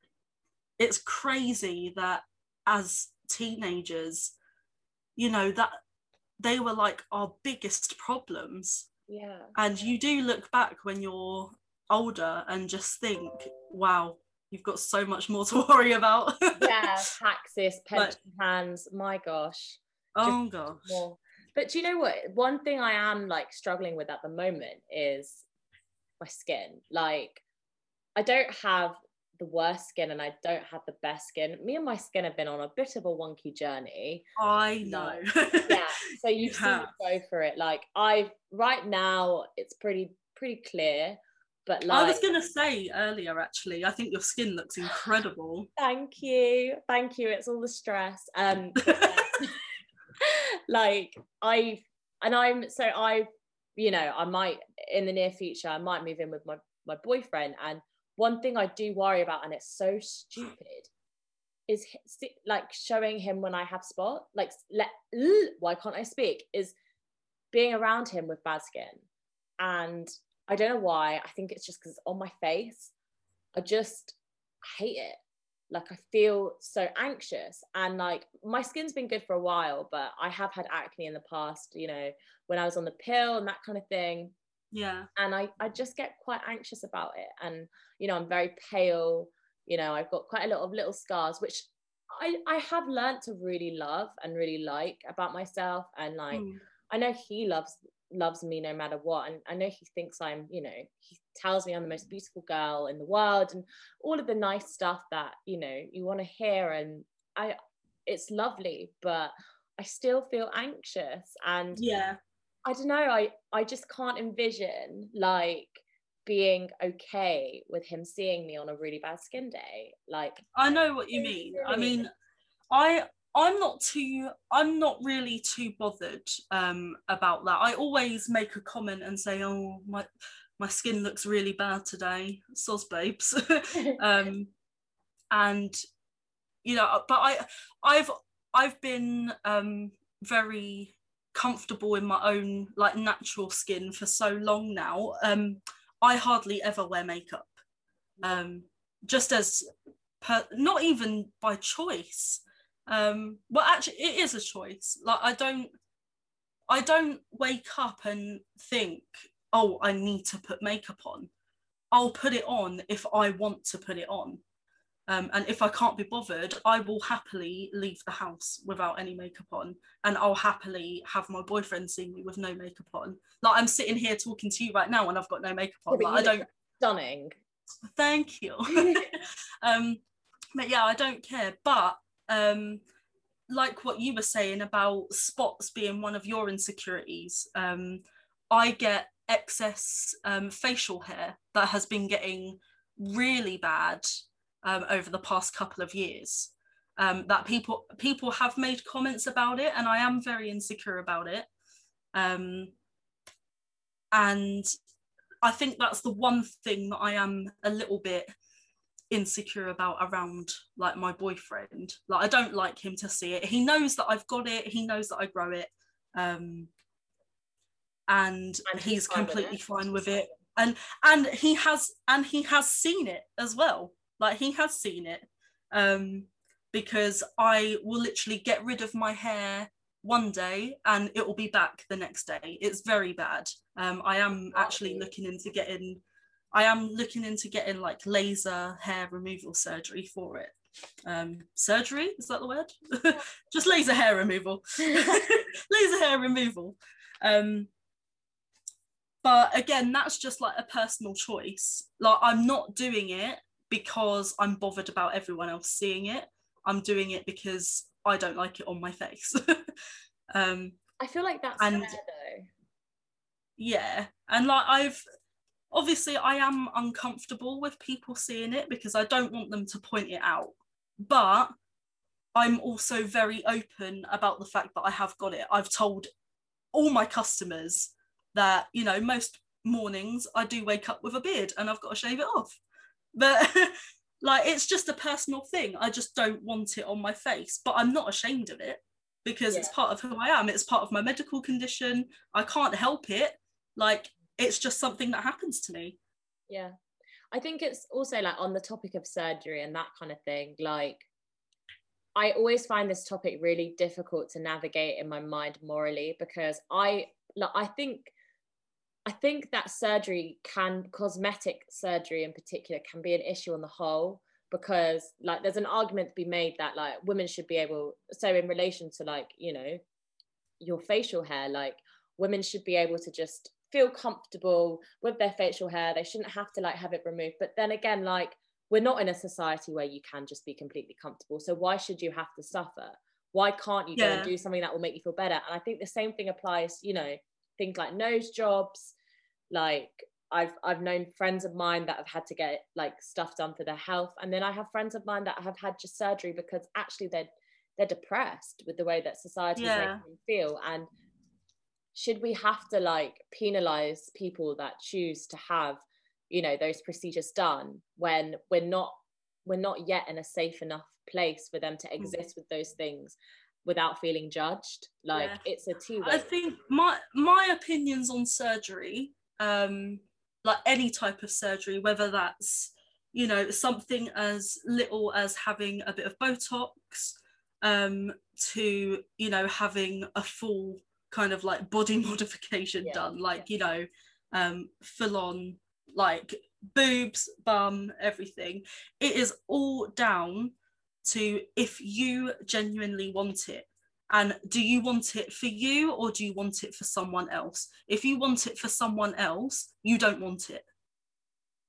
it's crazy that as teenagers you know that they were like our biggest problems
yeah
and you do look back when you're older and just think wow you've got so much more to worry about.
yeah, taxes, pension plans. My gosh.
Oh gosh. More.
But do you know what? One thing I am like struggling with at the moment is my skin. Like, I don't have the worst skin and I don't have the best skin. Me and my skin have been on a bit of a wonky journey.
I know.
yeah. So you've you seen me go for it. Like I right now it's pretty pretty clear. But like,
I was gonna say earlier, actually, I think your skin looks incredible.
Thank you, thank you. It's all the stress. Um, like I and I'm so I, you know, I might in the near future I might move in with my my boyfriend. And one thing I do worry about, and it's so stupid, is like showing him when I have spot. Like, let why can't I speak? Is being around him with bad skin and I don't know why. I think it's just because it's on my face. I just hate it. Like I feel so anxious and like my skin's been good for a while, but I have had acne in the past, you know, when I was on the pill and that kind of thing.
Yeah.
And I, I just get quite anxious about it. And, you know, I'm very pale, you know, I've got quite a lot of little scars, which I, I have learned to really love and really like about myself. And like, mm. I know he loves loves me no matter what and i know he thinks i'm you know he tells me I'm the most beautiful girl in the world and all of the nice stuff that you know you want to hear and I it's lovely but I still feel anxious and
yeah
I don't know I I just can't envision like being okay with him seeing me on a really bad skin day. Like
I know what you mean. I mean I I'm not too I'm not really too bothered um about that. I always make a comment and say oh my my skin looks really bad today. Sauce babes. Um and you know but i i've i've been um very comfortable in my own like natural skin for so long now um i hardly ever wear makeup um just as per not even by choice um well actually it is a choice like i don't i don't wake up and think oh, I need to put makeup on. I'll put it on if I want to put it on. Um, and if I can't be bothered, I will happily leave the house without any makeup on. And I'll happily have my boyfriend see me with no makeup on. Like I'm sitting here talking to you right now and I've got no makeup on.
Yeah,
like, I don't
stunning.
Thank you. um, but yeah, I don't care. But um, like what you were saying about spots being one of your insecurities, um, I get excess um, facial hair that has been getting really bad um, over the past couple of years. Um, that people people have made comments about it, and I am very insecure about it. Um, and I think that's the one thing that I am a little bit insecure about around like my boyfriend. Like I don't like him to see it. He knows that I've got it. He knows that I grow it. Um, and, and he's, he's completely fine with it and and he has and he has seen it as well like he has seen it um because i will literally get rid of my hair one day and it will be back the next day. It's very bad. Um i am actually looking into getting i am looking into getting like laser hair removal surgery for it. Um surgery? Is that the word? Just laser hair removal. Laser hair removal. Um but again that's just like a personal choice. Like i'm not doing it because i'm bothered about everyone else seeing it i'm doing it because i don't like it on my face. Um
i feel like that's and, fair though.
Yeah and like i've obviously i am uncomfortable with people seeing it because i don't want them to point it out but i'm also very open about the fact that i have got it. I've told all my customers that you know most mornings I do wake up with a beard and I've got to shave it off but like it's just a personal thing. I just don't want it on my face but I'm not ashamed of it because yeah. it's part of who I am. It's part of my medical condition. I can't help it. Like it's just something that happens to me.
Yeah. I think it's also like on the topic of surgery and that kind of thing like I always find this topic really difficult to navigate in my mind morally because I like I think I think that surgery can, cosmetic surgery in particular, can be an issue on the whole because, like, there's an argument to be made that, like, women should be able, so in relation to, like, you know, your facial hair, like, women should be able to just feel comfortable with their facial hair. They shouldn't have to, like, have it removed. But then again, like, we're not in a society where you can just be completely comfortable. So why should you have to suffer? Why can't you yeah. go and do something that will make you feel better? And I think the same thing applies, you know, things like nose jobs like I've I've known friends of mine that have had to get like stuff done for their health, and then I have friends of mine that have had just surgery because actually they're they're depressed with the way that society yeah. is making them feel. And should we have to like penalize people that choose to have, you know, those procedures done when we're not we're not yet in a safe enough place for them to mm. exist with those things without feeling judged? Like yeah. it's a two.
I think my my opinions on surgery um, like any type of surgery, whether that's you know something as little as having a bit of Botox um, to you know having a full kind of like body modification yeah. done, like you know um, full on like boobs, bum, everything. It is all down to if you genuinely want it and do you want it for you or do you want it for someone else if you want it for someone else you don't want it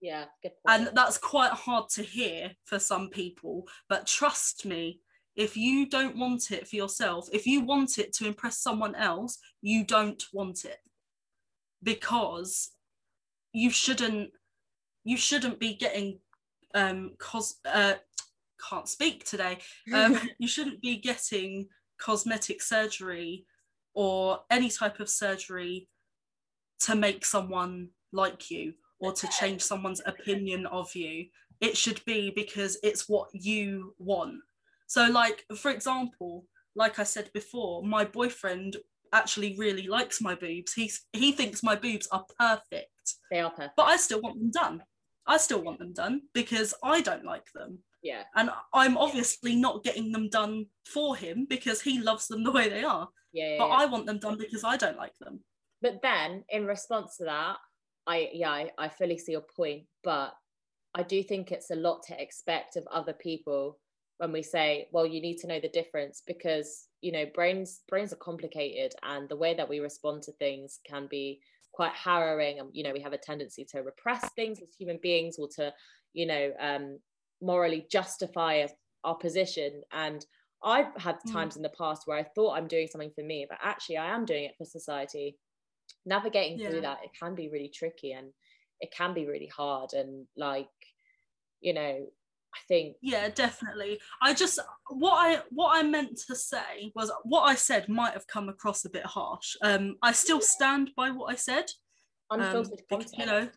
Yeah, good
point. And that's quite hard to hear for some people, but trust me, if you don't want it for yourself, if you want it to impress someone else, you don't want it. Because you shouldn't you shouldn't be getting um cos uh can't speak today. Um you shouldn't be getting cosmetic surgery or any type of surgery to make someone like you or to change someone's opinion of you. It should be because it's what you want. So, like, for example, like I said before, my boyfriend actually really likes my boobs. He's he thinks my boobs are perfect.
They are perfect.
But I still want them done. I still want them done because I don't like them.
Yeah.
And I'm obviously not getting them done for him because he loves them the way they are.
Yeah. yeah
but
yeah.
I want them done because I don't like them.
But then in response to that, I yeah, I, I fully see your point, but I do think it's a lot to expect of other people when we say, well, you need to know the difference because you know brains brains are complicated and the way that we respond to things can be quite harrowing and you know we have a tendency to repress things as human beings or to you know um, morally justify our position. And i've had hmm. times in the past where i thought i'm doing something for me but actually i am doing it for society. Navigating yeah. through that it can be really tricky and it can be really hard. And like you know I think
yeah definitely. I just what I what I meant to say was what I said might have come across a bit harsh. Um I still stand by what I said.
Unfiltered um, content
you know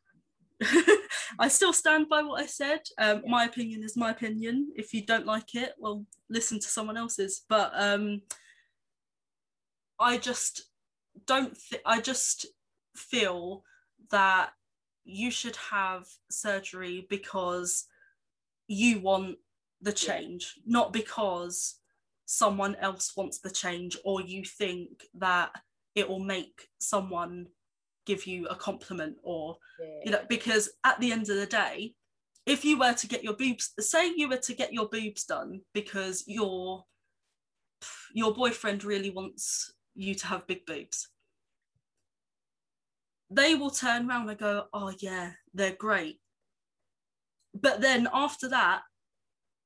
I still stand by what I said um yeah. my opinion is my opinion if you don't like it well listen to someone else's but um I just don't th- I just feel that you should have surgery because you want the change, yeah. not because someone else wants the change or you think that it will make someone give you a compliment or yeah. you know because at the end of the day if you were to get your boobs say you were to get your boobs done because your your boyfriend really wants you to have big boobs they will turn around and go oh yeah they're great but then after that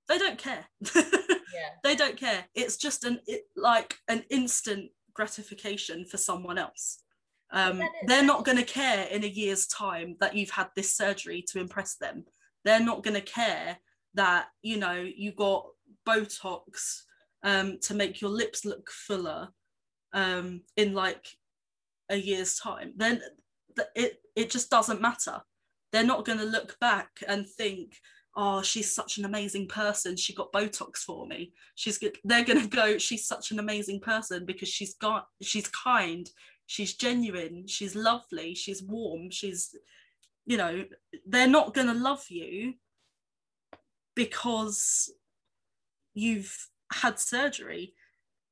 they don't care
yeah.
they don't care it's just an it, like an instant gratification for someone else um, they're not going to care in a year's time that you've had this surgery to impress them. They're not going to care that you know you got botox um, to make your lips look fuller um, in like a year's time. Then it it just doesn't matter. They're not going to look back and think oh she's such an amazing person. She got botox for me. She's good they're going to go she's such an amazing person because she's got she's kind she's genuine she's lovely she's warm she's you know they're not going to love you because you've had surgery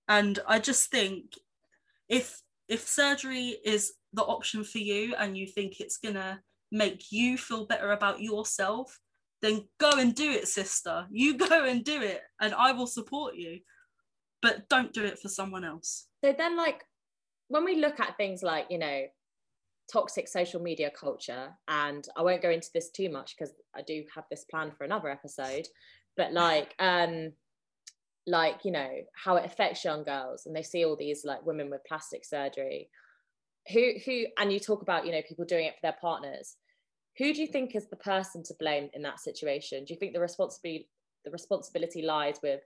and i just think if if surgery is the option for you and you think it's going to make you feel better about yourself, then go and do it, sister. You go and do it, and I will support you. But don't do it for someone else.
So then, like, when we look at things like, you know, toxic social media culture, and I won't go into this too much because I do have this planned for another episode, but like, um, like you know how it affects young girls and they see all these like women with plastic surgery. Who who and you talk about you know people doing it for their partners. Who do you think is the person to blame in that situation? Do you think the responsibility the responsibility lies with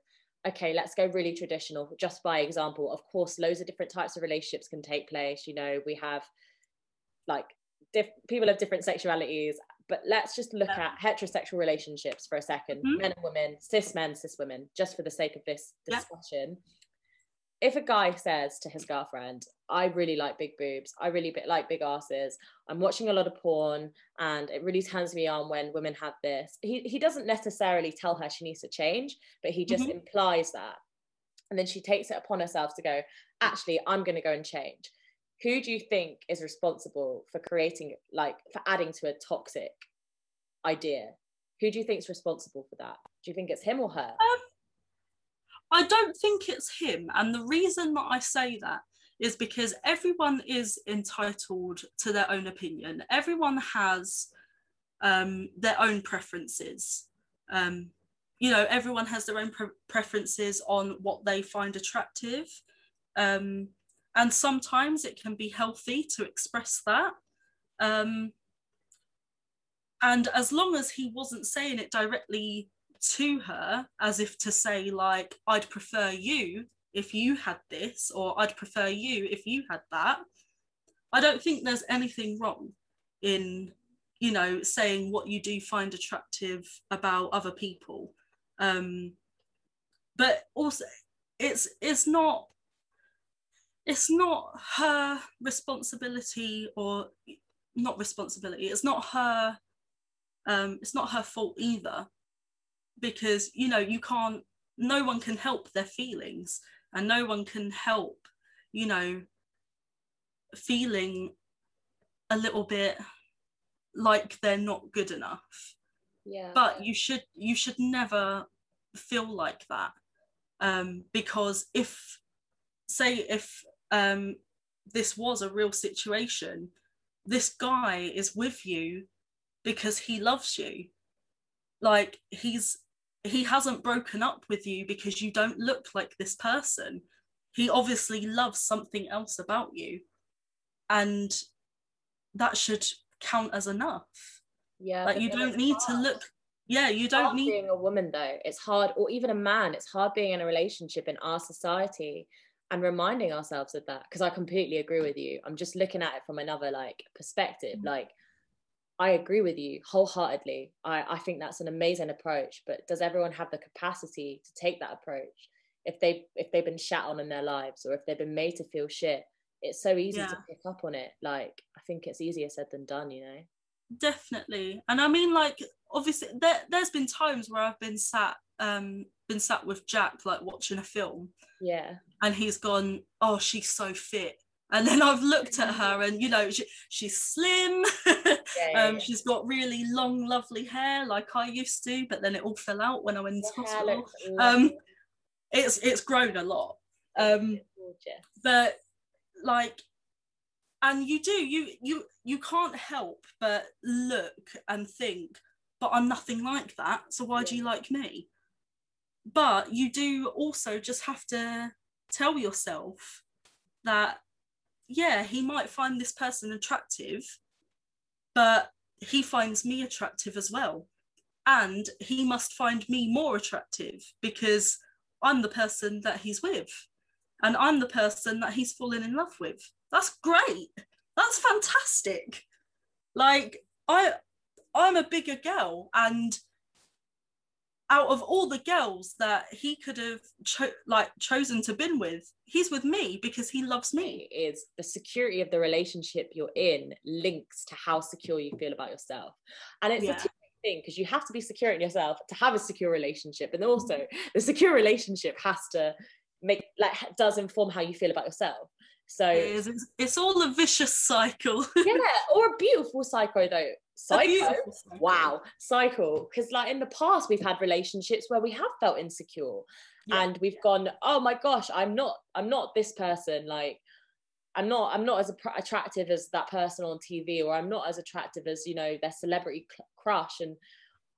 okay let's go really traditional. Just by example of course loads of different types of relationships can take place. You know we have like diff- people of different sexualities but let's just look yeah. at heterosexual relationships for a 2nd mm-hmm. men and women cis men cis women just for the sake of this discussion. yeah if a guy says to his girlfriend, I really like big boobs, I really like big asses, I'm watching a lot of porn, and it really turns me on when women have this, he, he doesn't necessarily tell her she needs to change, but he just mm-hmm. implies that. And then she takes it upon herself to go, actually, I'm going to go and change. Who do you think is responsible for creating, like, for adding to a toxic idea? Who do you think is responsible for that? Do you think it's him or her?
Um, I don't think it's him. And the reason that I say that is because everyone is entitled to their own opinion. Everyone has um, their own preferences. Um, you know, everyone has their own pre- preferences on what they find attractive. Um, and sometimes it can be healthy to express that. Um, and as long as he wasn't saying it directly to her, as if to say, like, I'd prefer you if you had this, or I'd prefer you if you had that, I don't think there's anything wrong in, you know, saying what you do find attractive about other people. Um, but also, it's it's not it's not her responsibility or not responsibility it's not her um it's not her fault either because you know you can't no one can help their feelings and no one can help you know feeling a little bit like they're not good enough.
Yeah.
But you should you should never feel like that um because if say if um this was a real situation this guy is with you because he loves you like he's he hasn't broken up with you because you don't look like this person. He obviously loves something else about you. And that should count as enough.
Yeah
like you don't need to look yeah you
It's
don't
hard
need
being a woman though. It's hard or even a man it's hard being in a relationship in our society and reminding ourselves of that. Because i completely agree with you. I'm just looking at it from another like perspective.
Mm.
like i agree with you wholeheartedly. I, I think that's an amazing approach but does everyone have the capacity to take that approach? If they if they've been shat on in their lives or if they've been made to feel shit it's so easy to pick up on it. Like i think it's easier said than done you know?
Definitely. And i mean like obviously there, there's been times where i've been sat um been sat with jack like watching a film.
Yeah.
And he's gone oh she's so fit and then i've looked at her and you know she, she's slim.
Yeah, yeah,
um
yeah.
she's got really long lovely hair like i used to but then it all fell out when i went
to
hospital. um it's it's grown a lot. Um but like and you do you you you can't help but look and think but i'm nothing like that so why do you like me? But you do also just have to tell yourself that yeah he might find this person attractive but he finds me attractive as well and he must find me more attractive because i'm the person that he's with and I'm the person that he's fallen in love with. That's great. That's fantastic. Like I I'm a bigger girl and out of all the girls that he could have cho- like chosen to been with, he's with me because he loves me.
is the security of the relationship you're in links to how secure you feel about yourself. And it's
Yeah.
a thing because you have to be secure in yourself to have a secure relationship. And mm-hmm. also the secure relationship has to make like does inform how you feel about yourself. So
It is, it's, it's all a vicious cycle.
yeah, or a beautiful psycho though.
Cycle.
Wow, cycle. Because like in the past, we've had relationships where we have felt insecure,
Yeah.
and we've gone, oh my gosh, I'm not, I'm not this person. Like, I'm not, I'm not as attractive as that person on TV, or I'm not as attractive as you know their celebrity cl- crush. And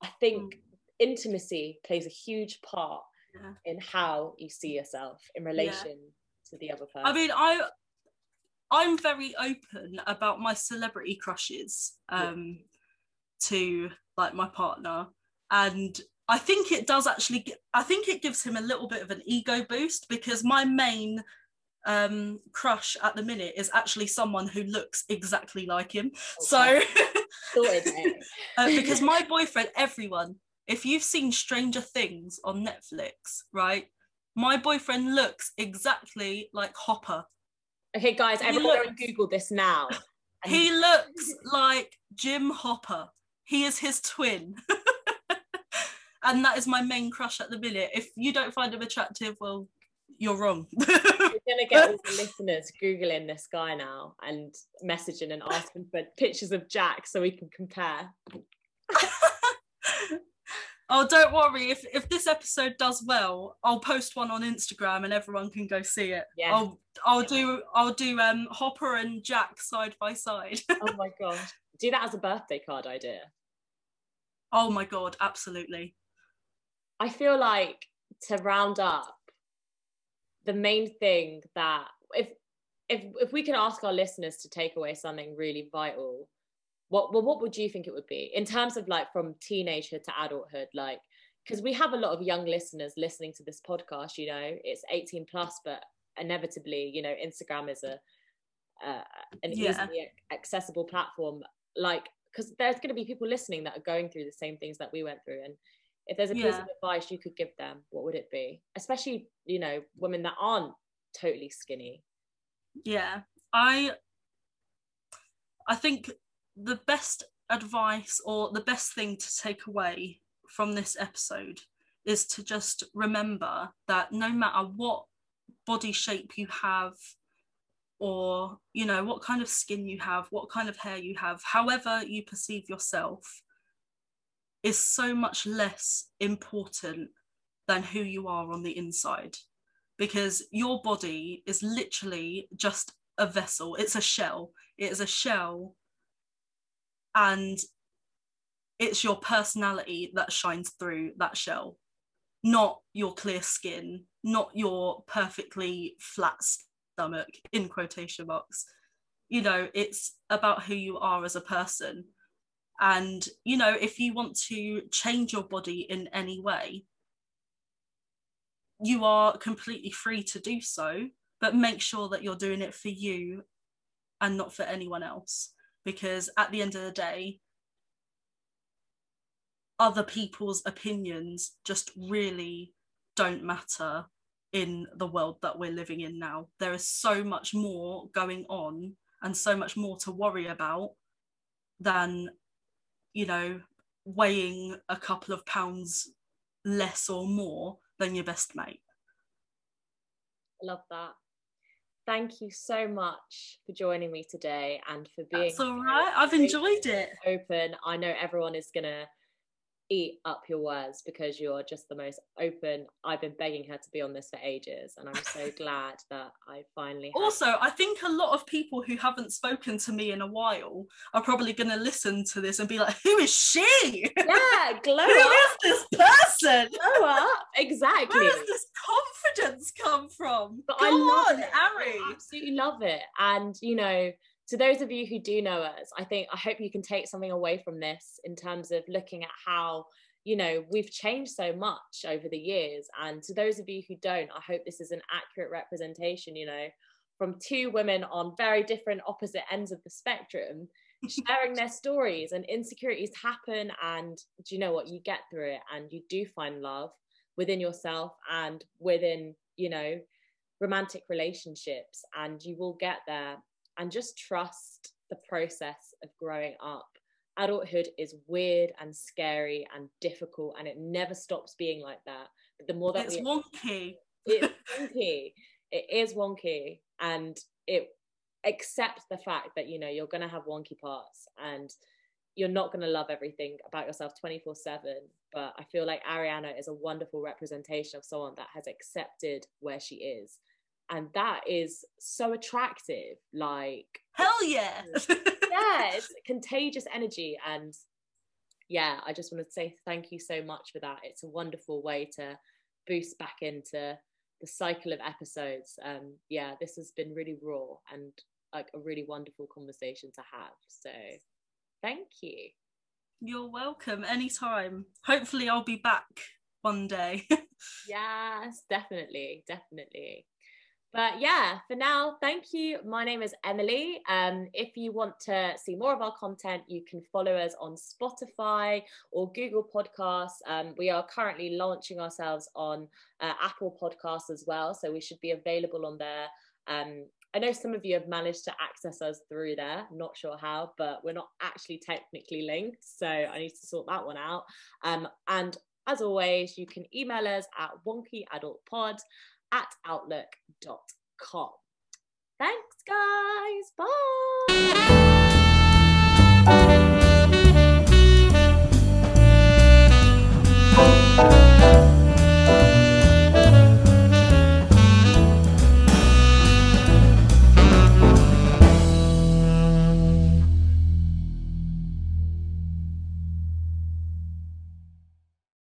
I think intimacy plays a huge part
Yeah.
in how you see yourself in relation to the other person.
I mean, I I'm very open about my celebrity crushes um, to like my partner, and I think it does actually. I think it gives him a little bit of an ego boost because my main um, crush at the minute is actually someone who looks exactly like him. So. Uh, because my boyfriend, everyone, if you've seen Stranger Things on Netflix, right? My boyfriend looks exactly like Hopper.
okay, guys, everyone
looks-
Google this now.
He looks like Jim Hopper. He is his twin. and that is my main crush at the minute. If you don't find him attractive, well, you're wrong.
We're gonna get all the listeners googling this guy now and messaging and asking for pictures of Jack so we can compare.
Oh, don't worry. If if this episode does well, I'll post one on Instagram and everyone can go see it.
Yeah.
I'll I'll do I'll do um Hopper and Jack side by side.
Oh my god. do that as a birthday card idea.
Oh my god, absolutely.
I feel like to round up, the main thing that if if if we can ask our listeners to take away something really vital, what well, what would you think it would be in terms of like from teenagehood to adulthood, like because we have a lot of young listeners listening to this podcast. You know, it's eighteen plus, but inevitably, you know, Instagram is a uh, an yeah. easily accessible platform. Like, because there's going to be people listening that are going through the same things that we went through, and if there's a piece yeah. of advice you could give them, what would it be? Especially, you know, women that aren't totally skinny.
Yeah, I I think the best advice or the best thing to take away from this episode is to just remember that no matter what body shape you have or you know what kind of skin you have what kind of hair you have however you perceive yourself is so much less important than who you are on the inside. Because your body is literally just a vessel. It's a shell. It is a shell and it's your personality that shines through that shell not your clear skin not your perfectly flat stomach in quotation marks. You know it's about who you are as a person. And you know if you want to change your body in any way you are completely free to do so but make sure that you're doing it for you and not for anyone else because at the end of the day other people's opinions just really don't matter in the world that we're living in now. There is so much more going on and so much more to worry about than, you know, weighing a couple of pounds less or more than your best mate.
Love that. Thank you so much for joining me today and for being.
That's all right. I've enjoyed it.
Open. I know everyone is gonna eat up your words because you're just the most open. I've been begging her to be on this for ages, and I'm so glad that I finally.
Also, I think a lot of people who haven't spoken to me in a while are probably going to listen to this and be like, "Who is she?
Yeah, glow
Who up. is this person?
Glow up, exactly.
Where does this confidence come from? But Go I love on, it. Ari.
I absolutely love it, and you know to those of you who do know us, I think I hope you can take something away from this in terms of looking at how you know we've changed so much over the years. And to those of you who don't i hope this is an accurate representation you know from two women on very different opposite ends of the spectrum sharing their stories and insecurities happen and do you know what you get through it and you do find love within yourself and within you know romantic relationships and you will get there and just trust the process of growing up. Adulthood is weird and scary and difficult, and it never stops being like that. But the more that
it's we, wonky,
it's wonky. It is wonky, and it accept the fact that you know you're going to have wonky parts and you're not going to love everything about yourself 24 7 but i feel like arianna is a wonderful representation of someone that has accepted where she is and that is so attractive like
hell yeah.
yeah it's contagious energy and yeah i just want to say thank you so much for that. It's a wonderful way to boost back into the cycle of episodes um yeah this has been really raw and like a really wonderful conversation to have so thank you.
You're welcome anytime. Hopefully i'll be back one day.
Yes definitely definitely but yeah, for now, thank you. My name is Emily. Um, if you want to see more of our content, you can follow us on Spotify or Google Podcasts. Um, we are currently launching ourselves on uh, Apple Podcasts as well, so we should be available on there. Um, I know some of you have managed to access us through there. not sure how, but we're not actually technically linked, so I need to sort that one out. Um, and as always, you can email us at wonkyadultpod at outlook.com. Thanks, guys. Bye.